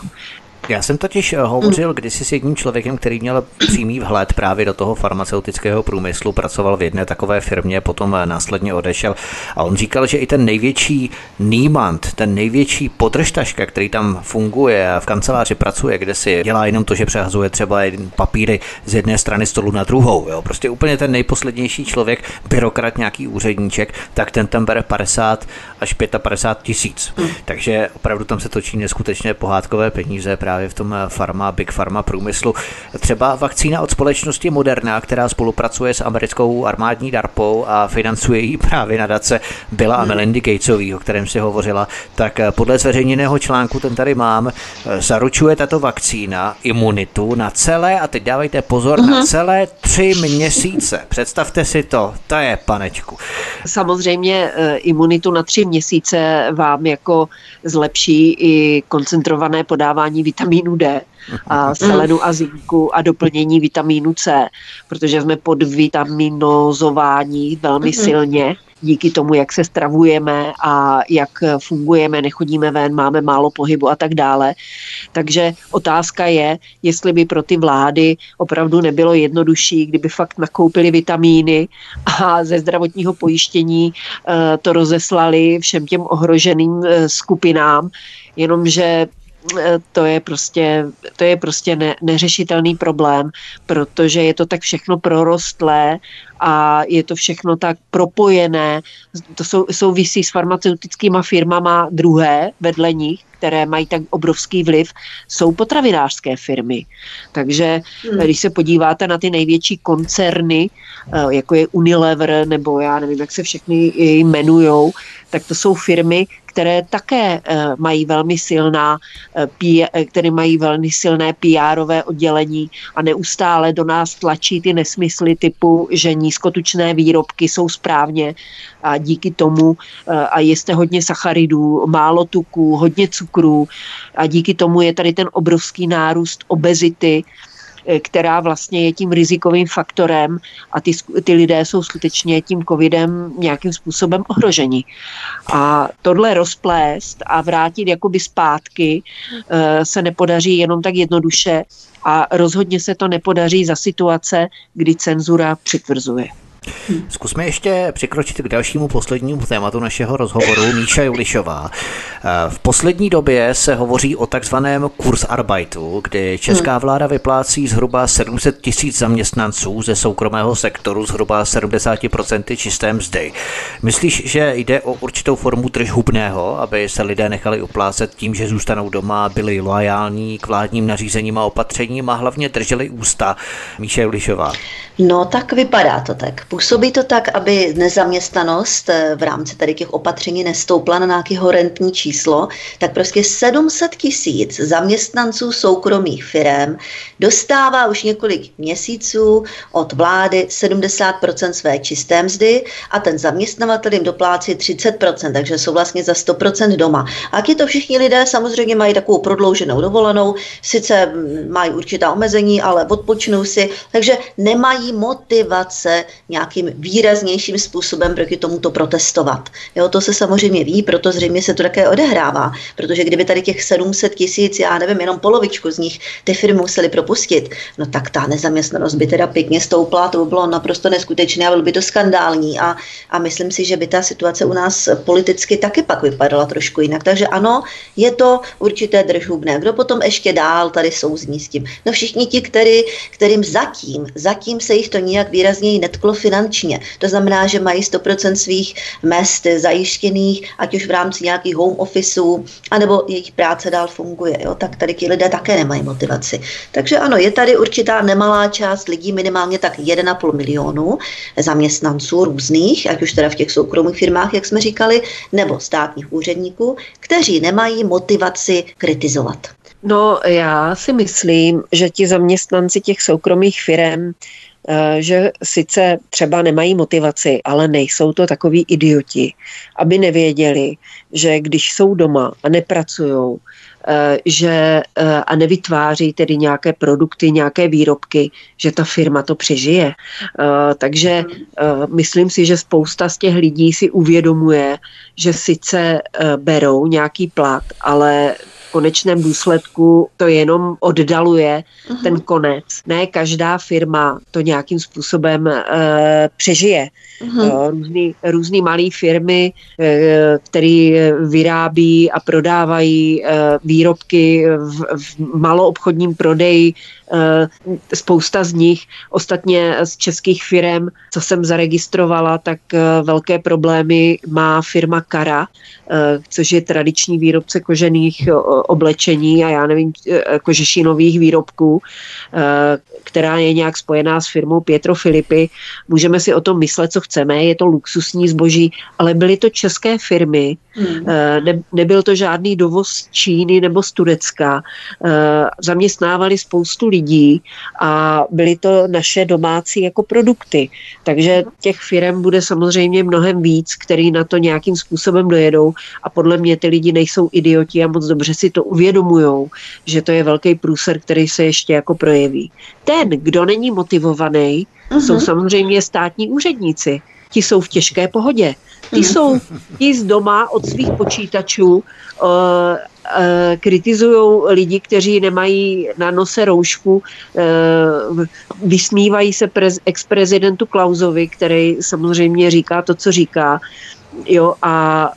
Já jsem totiž eh, hovořil kdysi s jedním člověkem, který měl přímý vhled právě do toho farmaceutického průmyslu, pracoval v jedné takové firmě, potom eh, následně odešel a on říkal, že i ten největší nímant, ten největší podržtaška, který tam funguje a v kanceláři pracuje, kde si dělá jenom to, že přehazuje třeba papíry z jedné strany stolu na druhou, jo? prostě úplně ten nejposlednější člověk, byrokrat, nějaký úředníček, tak ten tam bere 50 až 55 tisíc. Hmm. Takže opravdu tam se točí neskutečné pohádkové peníze právě v tom farma, big pharma průmyslu. Třeba vakcína od společnosti Moderna, která spolupracuje s americkou armádní DARPou a financuje ji právě nadace Billa a Melindy Gatesový, o kterém si hovořila, tak podle zveřejněného článku, ten tady mám, zaručuje tato vakcína imunitu na celé, a teď dávejte pozor, uh-huh. na mhm. celé tři měsíce. Představte si to, to je panečku. Samozřejmě eh, imunitu na tři měsíce vám jako zlepší i koncentrované podávání vitamínu D a selenu a zinku a doplnění vitamínu C, protože jsme podvitaminozováni velmi mm-hmm. silně díky tomu, jak se stravujeme a jak fungujeme, nechodíme ven, máme málo pohybu a tak dále. Takže otázka je, jestli by pro ty vlády opravdu nebylo jednodušší, kdyby fakt nakoupili vitamíny a ze zdravotního pojištění eh, to rozeslali všem těm ohroženým eh, skupinám, jenomže to je prostě, to je prostě ne, neřešitelný problém, protože je to tak všechno prorostlé a je to všechno tak propojené. To sou, souvisí s farmaceutickými firmama druhé vedle nich, které mají tak obrovský vliv, jsou potravinářské firmy. Takže hmm. když se podíváte na ty největší koncerny, eh, jako je Unilever, nebo já nevím, jak se všechny jmenujou, tak to jsou firmy, které také eh, mají velmi silná, eh, které mají velmi silné PR-ové oddělení a neustále do nás tlačí ty nesmysly typu, že nízkotučné výrobky jsou správně a díky tomu a jeste hodně sacharidů, málo tuků, hodně cukrů a díky tomu je tady ten obrovský nárůst obezity, eh, která vlastně je tím rizikovým faktorem a ty, ty lidé jsou skutečně tím covidem nějakým způsobem ohroženi. A tohle rozplést a vrátit jakoby zpátky eh, se nepodaří jenom tak jednoduše a rozhodně se to nepodaří za situace, kdy cenzura přitvrzuje. Zkusme ještě přikročit k dalšímu poslednímu tématu našeho rozhovoru. Míša Julišová. V poslední době se hovoří o takzvaném Kurzarbeitu, kdy česká vláda vyplácí zhruba 700 tisíc zaměstnanců ze soukromého sektoru zhruba 70% čisté mzdy. Myslíš, že jde o určitou formu držhubného, aby se lidé nechali uplácet tím, že zůstanou doma, byli loajální k vládním nařízením a opatřením a hlavně drželi ústa? Míša Julišová. No tak vypadá to tak. Působí to tak, aby nezaměstnanost eh, v rámci tady těch opatření nestoupla na nějaký horentní číslo číslo, tak prostě 700 tisíc zaměstnanců soukromých firm dostává už několik měsíců od vlády 70% své čisté mzdy a ten zaměstnavatel jim doplácí 30%, takže jsou vlastně za 100% doma. A ti to všichni lidé samozřejmě mají takovou prodlouženou dovolenou, sice mají určitá omezení, ale odpočnou si, takže nemají motivace nějakým výraznějším způsobem proti tomuto protestovat. Jo, to se samozřejmě ví, proto zřejmě se to také odehrává, protože kdyby tady těch 700 tisíc, já nevím, jenom polovičku z nich ty firmy museli propustit, no tak ta nezaměstnanost by teda pěkně stoupla, to by bylo naprosto neskutečné a bylo by to skandální a, a myslím si, že by ta situace u nás politicky taky pak vypadala trošku jinak. Takže ano, je to určité držhubné. Kdo potom ještě dál tady souzní s tím? No všichni ti, který, kterým zatím, zatím se jich to nijak výrazněji netklo finančně. To znamená, že mají 100% svých mest zajištěných, ať už v rámci nějakých home officeů, anebo jejich práce dál funguje. Jo? Tak tady ti lidé také nemají motivaci. Takže ano, je tady určitá nemalá část lidí, minimálně tak 1,5 milionu zaměstnanců různých, ať už teda v těch soukromých firmách, jak jsme říkali, nebo státních úředníků, kteří nemají motivaci kritizovat. No, já si myslím, že ti zaměstnanci těch soukromých firm že sice třeba nemají motivaci, ale nejsou to takový idioti, aby nevěděli, že když jsou doma a nepracují, eh, že eh, a nevytváří tedy nějaké produkty, nějaké výrobky, že ta firma to přežije. Takže myslím si, že spousta z těch lidí si uvědomuje, že sice berou nějaký plat, ale konečném důsledku to jenom oddaluje uh-huh. ten konec. Ne každá firma to nějakým způsobem uh, přežije. Uh-huh. Různý, různý malé firmy, uh, které vyrábí a prodávají uh, výrobky v, v maloobchodním prodeji, uh, spousta z nich, ostatně z českých firm, co jsem zaregistrovala, tak uh, velké problémy má firma Kara, uh, což je tradiční výrobce kožených oblečení a já nevím, kožešinových výrobků, která je nějak spojená s firmou Pietro Filipy. Můžeme si o tom myslet, co chceme, je to luxusní zboží, ale byly to české firmy, hmm. ne, nebyl to žádný dovoz z Číny nebo z Turecka. Zaměstnávali spoustu lidí a byly to naše domácí jako produkty. Takže těch firm bude samozřejmě mnohem víc, který na to nějakým způsobem dojedou a podle mě ty lidi nejsou idioti a moc dobře si to uvědomují, že to je velký průser, který se ještě jako projeví. Ten, kdo není motivovaný, uh-huh. jsou samozřejmě státní úředníci. Ti jsou v těžké pohodě. Ty uh-huh. jsou ti z doma od svých počítačů, uh, uh, kritizují lidi, kteří nemají na nose roušku, uh, vysmívají se prez, ex-prezidentu Klausovi, který samozřejmě říká to, co říká jo, a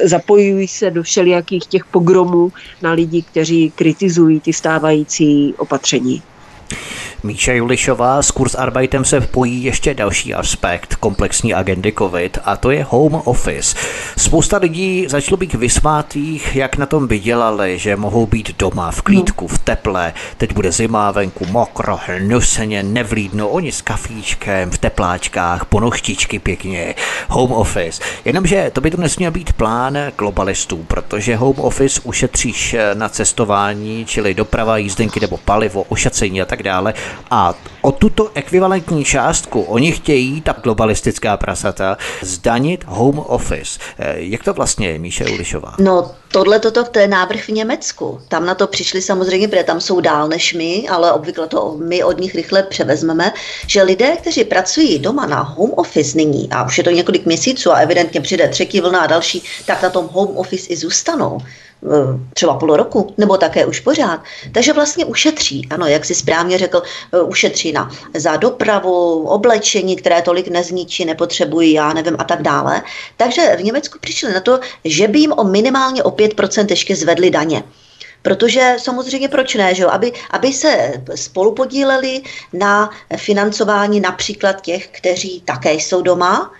e, zapojují se do všelijakých těch pogromů na lidi, kteří kritizují ty stávající opatření. Míša Julišová s Kurzarbeitem se pojí ještě další aspekt komplexní agendy COVID a to je home office. Spousta lidí začalo být vysmátých, jak na tom vydělali, že mohou být doma v klídku, v teple, teď bude zima, venku mokro, hnusně, nevlídno, oni s kafíčkem, v tepláčkách, ponoštičky pěkně, home office. Jenomže to by to nesměl být plán globalistů, protože home office ušetříš na cestování, čili doprava, jízdenky nebo palivo, ošacení a tak dále a o tuto ekvivalentní částku oni chtějí, ta globalistická prasata, zdanit home office. Eh, jak to vlastně je, Míše Ulišová? No, tohle toto to je návrh v Německu. Tam na to přišli samozřejmě, protože tam jsou dál než my, ale obvykle to my od nich rychle převezmeme, že lidé, kteří pracují doma na home office nyní, a už je to několik měsíců a evidentně přijde třetí vlna a další, tak na tom home office i zůstanou. Eh, třeba půl roku, nebo také už pořád. Takže vlastně ušetří, ano, jak si správně řekl, eh, ušetří na, za dopravu, oblečení, které tolik nezničí, nepotřebují, já nevím, a tak dále. Takže v Německu přišli na to, že by jim o minimálně o 5% ještě zvedli daně. Protože samozřejmě proč ne, že jo? Aby, aby se spolu podíleli na financování například těch, kteří také jsou doma,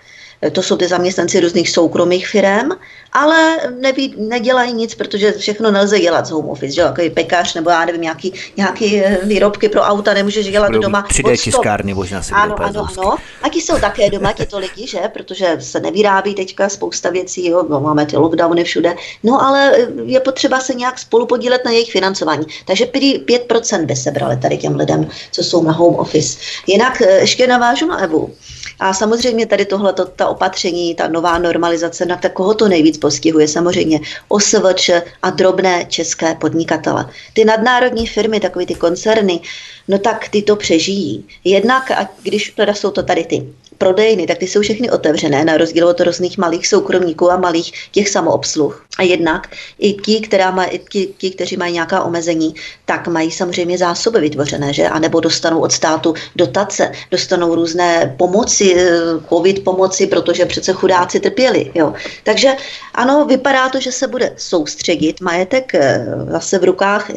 to jsou ty zaměstnanci různých soukromých firm, ale neví, nedělají nic, protože všechno nelze dělat z home office, že jako pekař nebo já nevím, nějaký, nějaký eh, výrobky pro auta nemůžeš dělat Budou doma. 3D tiskárny možná si Ano, ano, ano. Taky jsou také doma to lidi, že? Protože se nevyrábí teďka spousta věcí, jo? No, máme ty lockdowny všude. No ale eh, je potřeba se nějak spolu podílet na jejich financování. Takže 5% by se brali tady těm lidem, co jsou na home office. Jinak eh, ještě navážu na Evu. A samozřejmě tady tohle, ta opatření, ta nová normalizace, na koho to nejvíc postihuje? Samozřejmě OSVČ a drobné české podnikatele. Ty nadnárodní firmy, takové ty koncerny, no tak ty to přežijí. Jednak, a když teda jsou to tady ty prodejny, tak ty jsou všechny otevřené, na rozdíl od různých malých soukromníků a malých těch samoobsluh. A jednak i ti, která maj, ti, ti, kteří mají nějaká omezení, tak mají samozřejmě zásoby vytvořené, že? A nebo dostanou od státu dotace, dostanou různé pomoci, eh, covid pomoci, protože přece chudáci trpěli. Jo. Takže ano, vypadá to, že se bude soustředit majetek eh, zase v rukách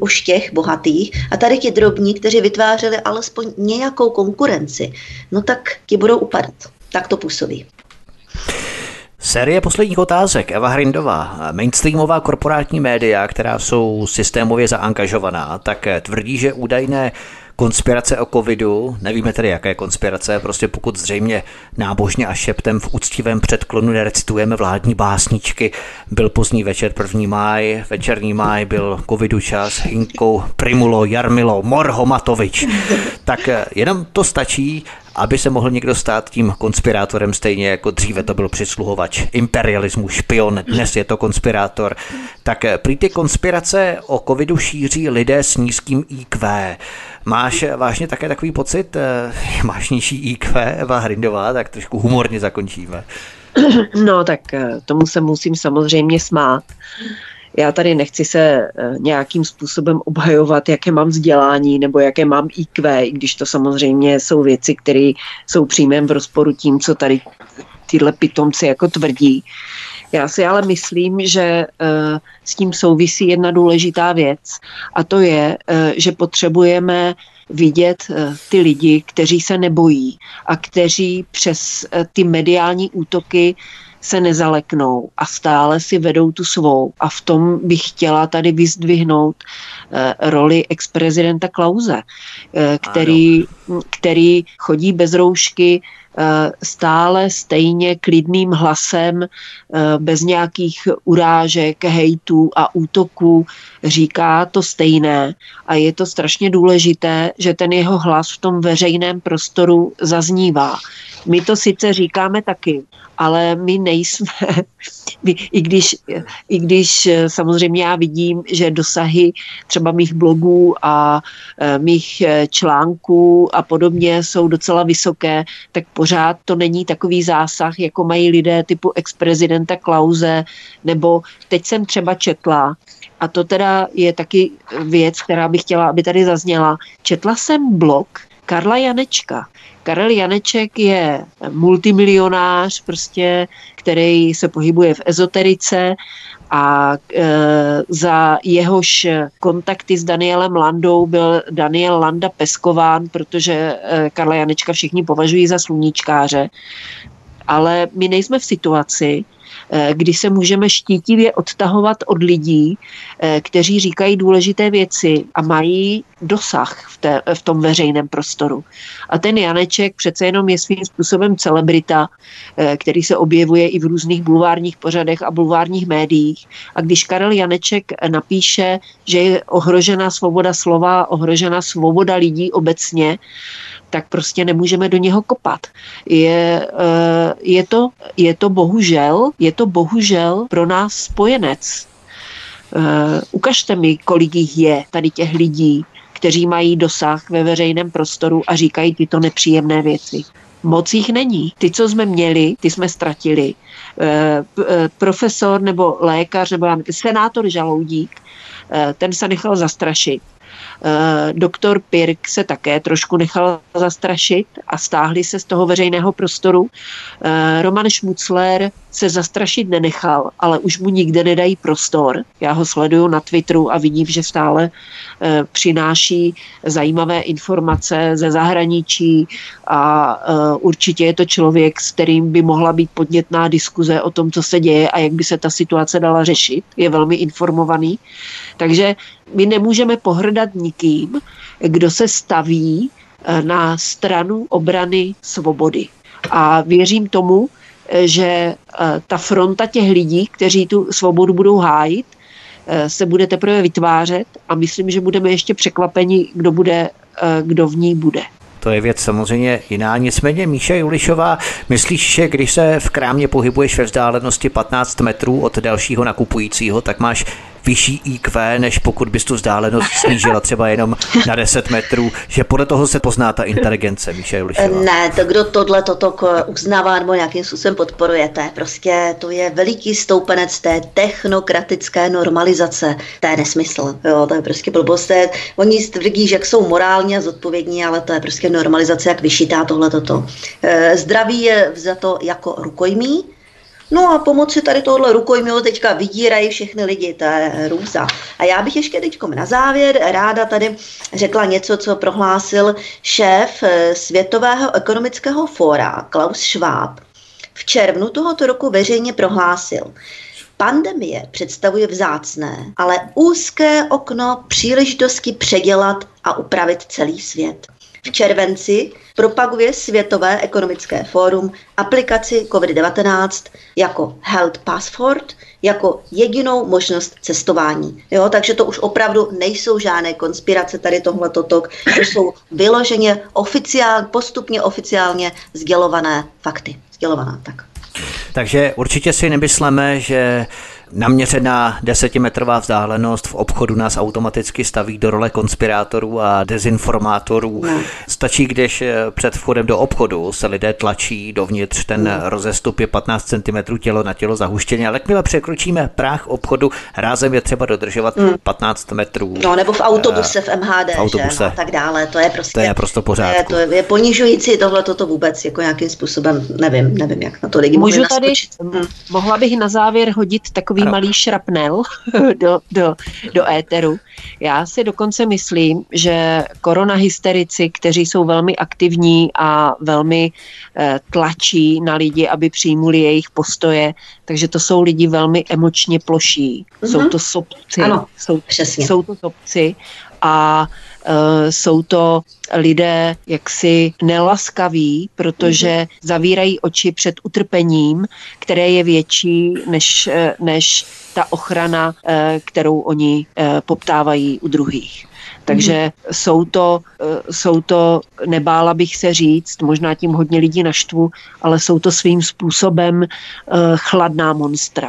už těch bohatých a tady ti drobní, kteří vytvářeli alespoň nějakou konkurenci, no tak ti budou upadat. Tak to působí. Série posledních otázek. Eva Hrindová, mainstreamová korporátní média, která jsou systémově zaangažovaná, tak tvrdí, že údajné konspirace o covidu, nevíme tedy jaké konspirace, prostě pokud zřejmě nábožně a šeptem v úctivém předklonu nerecitujeme vládní básničky, byl pozdní večer 1. máj, večerní máj byl covidu čas, Hinkou, Primulo, Jarmilo, Morho Matovič. Tak jenom to stačí, aby se mohl někdo stát tím konspirátorem stejně jako dříve to byl přisluhovač imperialismu, špion, dnes je to konspirátor. Tak prý ty konspirace o covidu šíří lidé s nízkým IQ. Máš vážně také takový pocit, eh, máš nižší IQ, Eva Hrindová, tak trošku humorně zakončíme. No tak eh, tomu se musím samozřejmě smát. Já tady nechci se eh, nějakým způsobem obhajovat, jaké mám vzdělání nebo jaké mám IQ, i když to samozřejmě jsou věci, které jsou přímém v rozporu tím, co tady tyhle pitomci jako tvrdí. Já si ale myslím, že eh, s tím souvisí jedna důležitá věc a to je, eh, že potřebujeme vidět ty lidi, kteří se nebojí a kteří přes ty mediální útoky se nezaleknou a stále si vedou tu svou. A v tom bych chtěla tady vyzdvihnout eh, roli ex-prezidenta Klauze, eh, který, který chodí bez roušky eh, stále stejně klidným hlasem, bez nějakých urážek, hejtů a útoků, říká to stejné. A je to strašně důležité, že ten jeho hlas v tom veřejném prostoru zaznívá. My to sice říkáme taky, ale my nejsme, i když, i když eh, samozřejmě já vidím, že dosahy třeba mých blogů a eh, mých eh, článků a podobně jsou docela vysoké, tak pořád to není takový zásah, jako mají lidé typu ex-prezidenta Klauze, nebo teď jsem třeba četla, a to teda je taky věc, která bych chtěla, aby tady zazněla. Četla jsem blog Karla Janečka. Karel Janeček je multimilionář, prostě, který se pohybuje v ezoterice a e, za jehož kontakty s Danielem Landou byl Daniel Landa peskován, protože e, Karla Janečka všichni považují za sluníčkáře. Ale my nejsme v situaci, kdy se můžeme štítivě odtahovat od lidí, eh, kteří říkají důležité věci a mají dosah v, té, v tom veřejném prostoru. A ten Janeček přece jenom je svým způsobem celebrita, eh, který se objevuje i v různých bulvárních pořadech a bulvárních médiích. A když Karel Janeček napíše, že je ohrožena svoboda slova, ohrožena svoboda lidí obecně, tak prostě nemůžeme do něho kopat. Je, eh, je, to, je to bohužel, je to bohužel pro nás spojenec. Eh, ukažte mi, kolik jich je tady těch lidí, kteří mají dosah ve veřejném prostoru a říkají tyto nepříjemné věci. Moc jich není. Ty, co jsme měli, ty jsme ztratili. Eh, profesor nebo lékař nebo senátor Žaloudík, ten se nechal zastrašit doktor Pirk se také trošku nechal zastrašit a stáhli se z toho veřejného prostoru. Eh, Roman Šmucler se zastrašit nenechal, ale už mu nikde nedají prostor. Já ho sleduju na Twitteru a vidím, že stále eh, přináší zajímavé informace ze zahraničí a určitě je to člověk, s kterým by mohla být podnětná diskuze o tom, co se děje a jak by se ta situace dala řešit. Je velmi informovaný. Takže my nemůžeme pohrdat nikým, kdo se staví eh, na stranu obrany svobody. A věřím tomu, že eh, ta fronta těch lidí, kteří tu svobodu budou hájit, se bude teprve vytvářet a myslím, že budeme ještě překvapeni, kdo, bude, kdo v ní bude. To je věc samozřejmě jiná. Nicméně Míša Julišová, myslíš, že když se v krámě pohybuješ ve vzdálenosti 15 metrů od dalšího nakupujícího, tak máš vyšší IQ, než pokud bys tu vzdálenost snížila třeba jenom na 10 metrů, že podle toho se pozná ta inteligence, Míša Julišová. Ne, to kdo tohle toto uznává nebo nějakým způsobem podporuje, to je prostě, to je veliký stoupenec té technokratické normalizace, to je nesmysl, jo, to je prostě blbost, oni tvrdí, že jsou morálně zodpovědní, ale to je prostě normalizace, jak vyšitá tohle toto. E, zdraví je vzato jako rukojmí, No a pomoci tady tohle rukojmího teďka vydírají všechny lidi, to je hrůza. A já bych ještě teď na závěr ráda tady řekla něco, co prohlásil šéf eh, Světového ekonomického fóra Klaus Schwab. V červnu tohoto roku veřejně prohlásil, Pandemie představuje vzácné, ale úzké okno příležitosti předělat a upravit celý svět. V červenci propaguje Světové ekonomické fórum aplikaci COVID-19 jako Health Passport, jako jedinou možnost cestování. Jo, takže to už opravdu nejsou žádné konspirace tady tohle tok, to jsou vyloženě oficiál, postupně oficiálně sdělované fakty. Sdělovaná, tak. Takže určitě si nemyslíme, že Naměřená desetimetrová vzdálenost v obchodu nás automaticky staví do role konspirátorů a dezinformátorů. Ne. Stačí, když eh, před vchodem do obchodu se lidé tlačí dovnitř, ten ne. rozestup je 15 cm tělo na tělo zahuštěně, ale jakmile překročíme práh obchodu, rázem je třeba dodržovat ne. 15 metrů. No nebo v autobuse, v MHD, v autobuse. Že? No, tak dále, to je prostě... To je prostě pořád. To je, to je ponižující tohle toto vůbec, jako nějakým způsobem, nevím, nevím, jak na to lidi Můžu tady, hm. mohla bych na závěr hodit takový takový ano. malý šrapnel do, do, do éteru. Já si dokonce myslím, že koronahysterici, kteří jsou velmi aktivní a velmi eh, tlačí na lidi, aby přijmuli jejich postoje, takže to jsou lidi velmi emočně ploší. Mm-hmm. Jsou to sobci. Ano, jsou, přesně. Jsou to sobci a jsou to lidé jaksi nelaskaví, protože zavírají oči před utrpením, které je větší než, eh, než ta ochrana, eh, kterou oni poptávají u druhých. Takže jsou, to, jsou to, nebála bych se říct, možná tím hodně lidí naštvu, ale jsou to svým způsobem chladná monstra.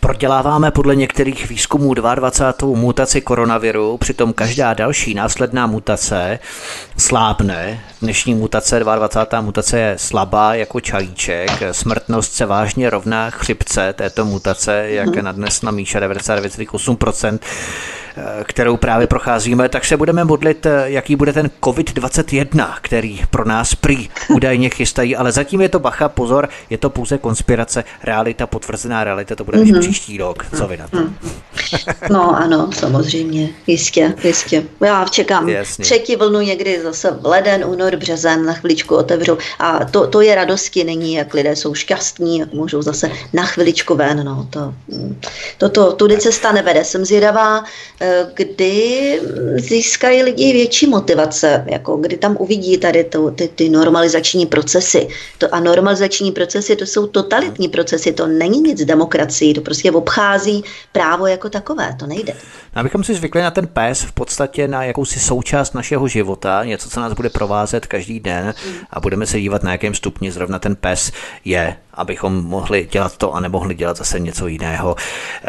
Proděláváme podle některých výzkumů 22. mutaci koronaviru, přitom každá další následná mutace slábne. Dnešní mutace, 22. mutace je slabá jako čajíček, smrtnost se vážně rovná chřipce této mutace, jak nadnesla Míša 99,8%. Eh, kterou právě procházíme, tak se budeme modlit, eh, jaký bude ten COVID-21, který pro nás prý údajně chystají, ale zatím je to bacha, pozor, je to pouze konspirace, realita, potvrzená realita, to bude mm-hmm. až příští rok. Co vy na to? Mm. No ano, samozřejmě, jistě, jistě. Já čekám Jasně. třetí vlnu někdy zase v leden, únor, březen, na chviličku otevřu a to, to je radosti, není, jak lidé jsou šťastní, jak můžou zase na chviličku ven, no to, to, to tudy cesta nevede. Jsem zvědavá, kdy získají lidi větší motivace, jako kdy tam uvidí tady to, ty, ty normalizační procesy. To a normalizační procesy, to jsou totalitní procesy, to není nic demokracii, to prostě obchází právo jako takové, to nejde. Abychom si zvykli na ten pes v podstatě na jakousi součást našeho života, něco, co nás bude provázet každý den a budeme se dívat, na jakém stupni zrovna ten pes je, abychom mohli dělat to a nemohli dělat zase něco jiného.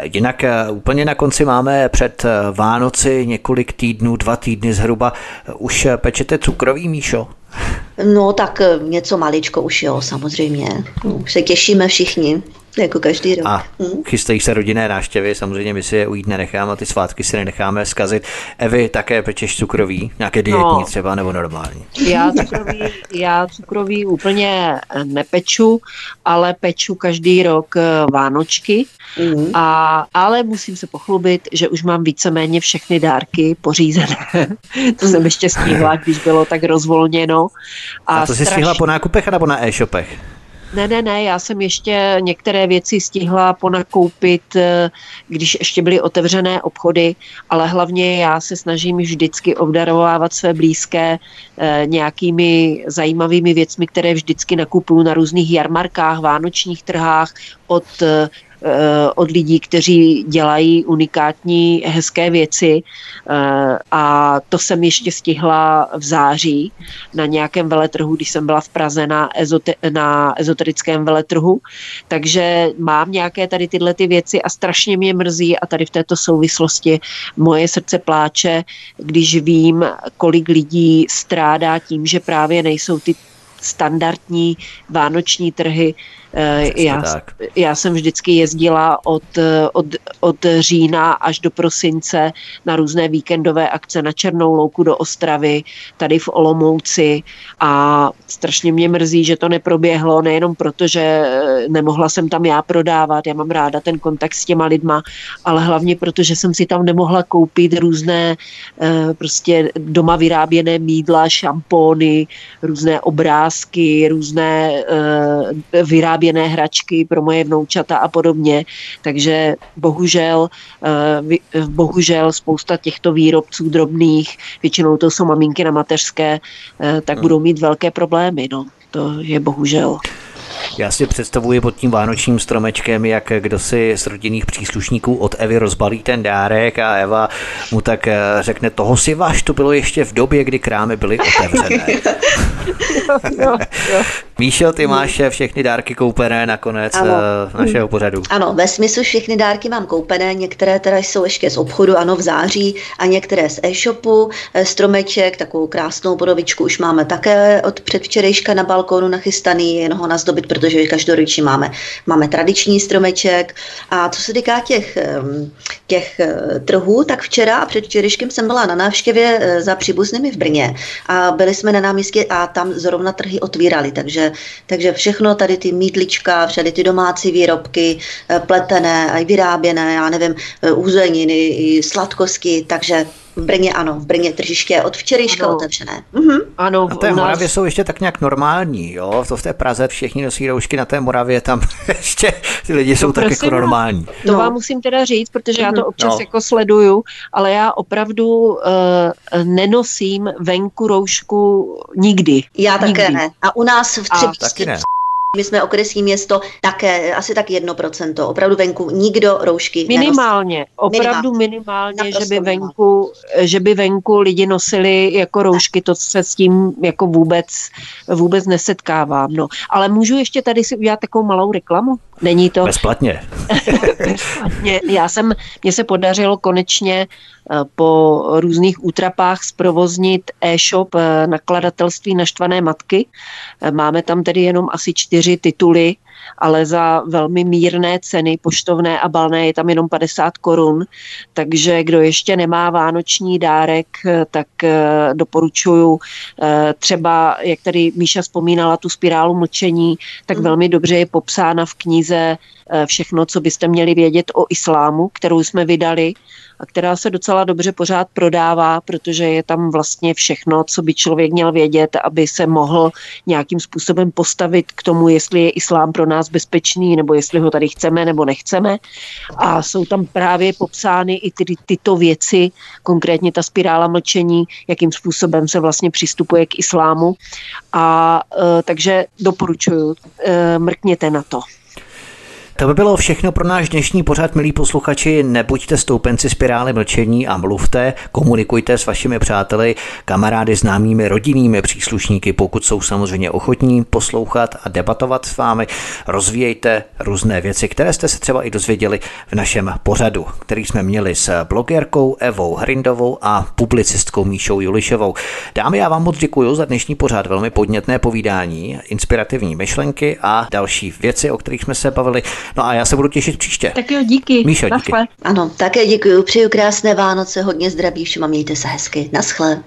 Jinak eh, úplně na konci máme před eh, Vánoci několik týdnů, dva týdny zhruba. Už pečete cukrový míšo? No tak eh, něco maličko už jo, samozřejmě. Už se těšíme všichni. Jako každý rok. A hmm. chystají se rodinné návštěvy, samozřejmě my si je ujít nenecháme a ty svátky si nenecháme zkazit. Evy také pečeš cukrový, nějaké dietní no, třeba nebo normální? Já cukrový, já cukrový úplně nepeču, ale peču každý rok eh, Vánočky. Hmm. A, ale musím se pochlubit, že už mám víceméně všechny dárky pořízené. to jsem ještě stihla, když bylo tak rozvolněno. A, a to jsi stihla po nákupech nebo na e-shopech? Ne, ne, ne, já jsem ještě některé věci stihla ponakoupit, eh, když ještě byly otevřené obchody, ale hlavně já se snažím vždycky obdarovávat své blízké eh, nějakými zajímavými věcmi, které vždycky nakupuju na různých jarmarkách, vánočních trhách, od eh, od lidí, kteří dělají unikátní, hezké věci. Eh, a to jsem ještě stihla v září na nějakém veletrhu, když jsem byla v Praze na, ezote, na ezoterickém veletrhu. Takže mám nějaké tady tyhle ty věci a strašně mě mrzí a tady v této souvislosti moje srdce pláče, když vím, kolik lidí strádá tím, že právě nejsou ty standardní vánoční trhy, já, já jsem vždycky jezdila od, od, od října až do prosince na různé víkendové akce na Černou louku do Ostravy, tady v Olomouci. A strašně mě mrzí, že to neproběhlo, nejenom proto, že eh, nemohla jsem tam já prodávat, já mám ráda ten kontakt s těma lidma, ale hlavně proto, že jsem si tam nemohla koupit různé eh, prostě doma vyráběné mídla, šampóny, různé obrázky, různé eh, vyráběné vyráběné hračky pro moje vnoučata a podobně. Takže bohužel, eh, bohužel spousta těchto výrobců drobných, většinou to jsou maminky na mateřské, eh, tak hmm. budou mít velké problémy. No. To je bohužel. Já si představuji pod tím vánočním stromečkem, jak kdo si z rodinných příslušníků od Evy rozbalí ten dárek a Eva mu tak eh, řekne, toho si váš, to bylo ještě v době, kdy krámy byly otevřené. Míšo, ty máš všechny dárky koupené nakonec ano. Eh, našeho pořadu. Ano, ve smyslu všechny dárky mám koupené, některé teda jsou ještě z obchodu, ano, v září a některé z e-shopu. Eh, stromeček, takovou krásnou podobičku už máme také od předvčerejška na balkónu nachystaný, jen ho nazdobit protože každoročně máme, máme tradiční stromeček. A co se týká těch, těch eh, trhů, tak včera a předvčerejškem jsem byla na návštěvě eh, za příbuznými v Brně. A byli jsme na náměstí a tam zrovna trhy otvírali, takže, takže všechno tady ty mídlička, všady ty domácí výrobky, eh, pletené, a vyráběné, já nevím, úzeniny, sladkosti, takže v Brně ano, v Brně tržiště od včerejška ano. otevřené. Mhm. Ano, na té nás... Moravě jsou ještě tak nějak normální, jo? To v té Praze všichni nosí roušky, na té Moravě tam ještě ty lidi jsou no, tak jako normální. To no. vám musím teda říct, protože já to mhm. občas no. jako sleduju, ale já opravdu uh, nenosím venku roušku nikdy. Já nikdy. také ne. A u nás v Třebíči, my jsme okresní město, také asi tak jedno procento. Opravdu venku nikdo roušky Minimálně, nenosí. opravdu minimálně, minimálně že by, venku, že by venku lidi nosili jako roušky, to se s tím jako vůbec, vůbec nesetkávám. No. Ale můžu ještě tady si udělat takovou malou reklamu? Není to... Bezplatně. Bezplatně. Já jsem, mně se podařilo konečně po různých útrapách zprovoznit e-shop eh, nakladatelství Naštvané matky. Eh, máme tam tedy jenom asi čtyři tituly, ale za velmi mírné ceny, poštovné a balné je tam jenom 50 korun, takže kdo ještě nemá vánoční dárek, tak doporučuju třeba, jak tady Míša vzpomínala, tu spirálu mlčení, tak mm. velmi dobře je popsána v knize všechno, co byste měli vědět o islámu, kterou jsme vydali a která se docela dobře pořád prodává, protože je tam vlastně všechno, co by člověk měl vědět, aby se mohl nějakým způsobem postavit k tomu, jestli je islám pro nás bezpečný, nebo jestli ho tady chceme nebo nechceme. A jsou tam právě popsány i ty, tyto věci, konkrétně ta spirála mlčení, jakým způsobem se vlastně přistupuje k islámu. A e, takže doporučuji, e, mrkněte na to. To by bylo všechno pro náš dnešní pořad, milí posluchači. Nebuďte stoupenci spirály mlčení a mluvte, komunikujte s vašimi přáteli, kamarády, známými, rodinnými příslušníky, pokud jsou samozřejmě ochotní poslouchat a debatovat s vámi. Rozvíjejte různé věci, které jste se třeba i dozvěděli v našem pořadu, který jsme měli s blogerkou Evou Hrindovou a publicistkou Míšou Julišovou. Dámy, já vám moc děkuji za dnešní pořad, velmi podnětné povídání, inspirativní myšlenky a další věci, o kterých jsme se bavili. No a já se budu těšit příště. Tak jo, díky. Míšo, díky. Ano, také děkuji. Přeju krásné Vánoce, hodně zdraví všem a mějte se hezky. Naschle.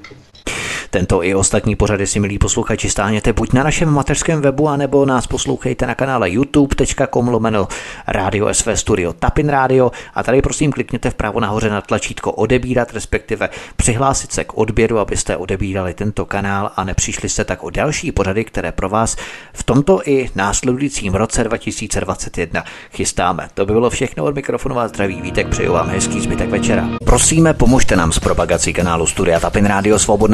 Tento i ostatní pořady si, milí posluchači, stáhněte buď na našem mateřském webu, anebo nás poslouchejte na kanále youtube.com lomeno Radio SV Studio Tapin Radio a tady prosím klikněte vpravo nahoře na tlačítko odebírat, respektive přihlásit se k odběru, abyste odebírali tento kanál a nepřišli jste tak o další pořady, které pro vás v tomto i následujícím roce 2021 chystáme. To by bylo všechno od mikrofonu vás zdraví Vítek, přeju vám hezký zbytek večera. Prosíme, pomožte nám s propagací kanálu Studia Tapin Radio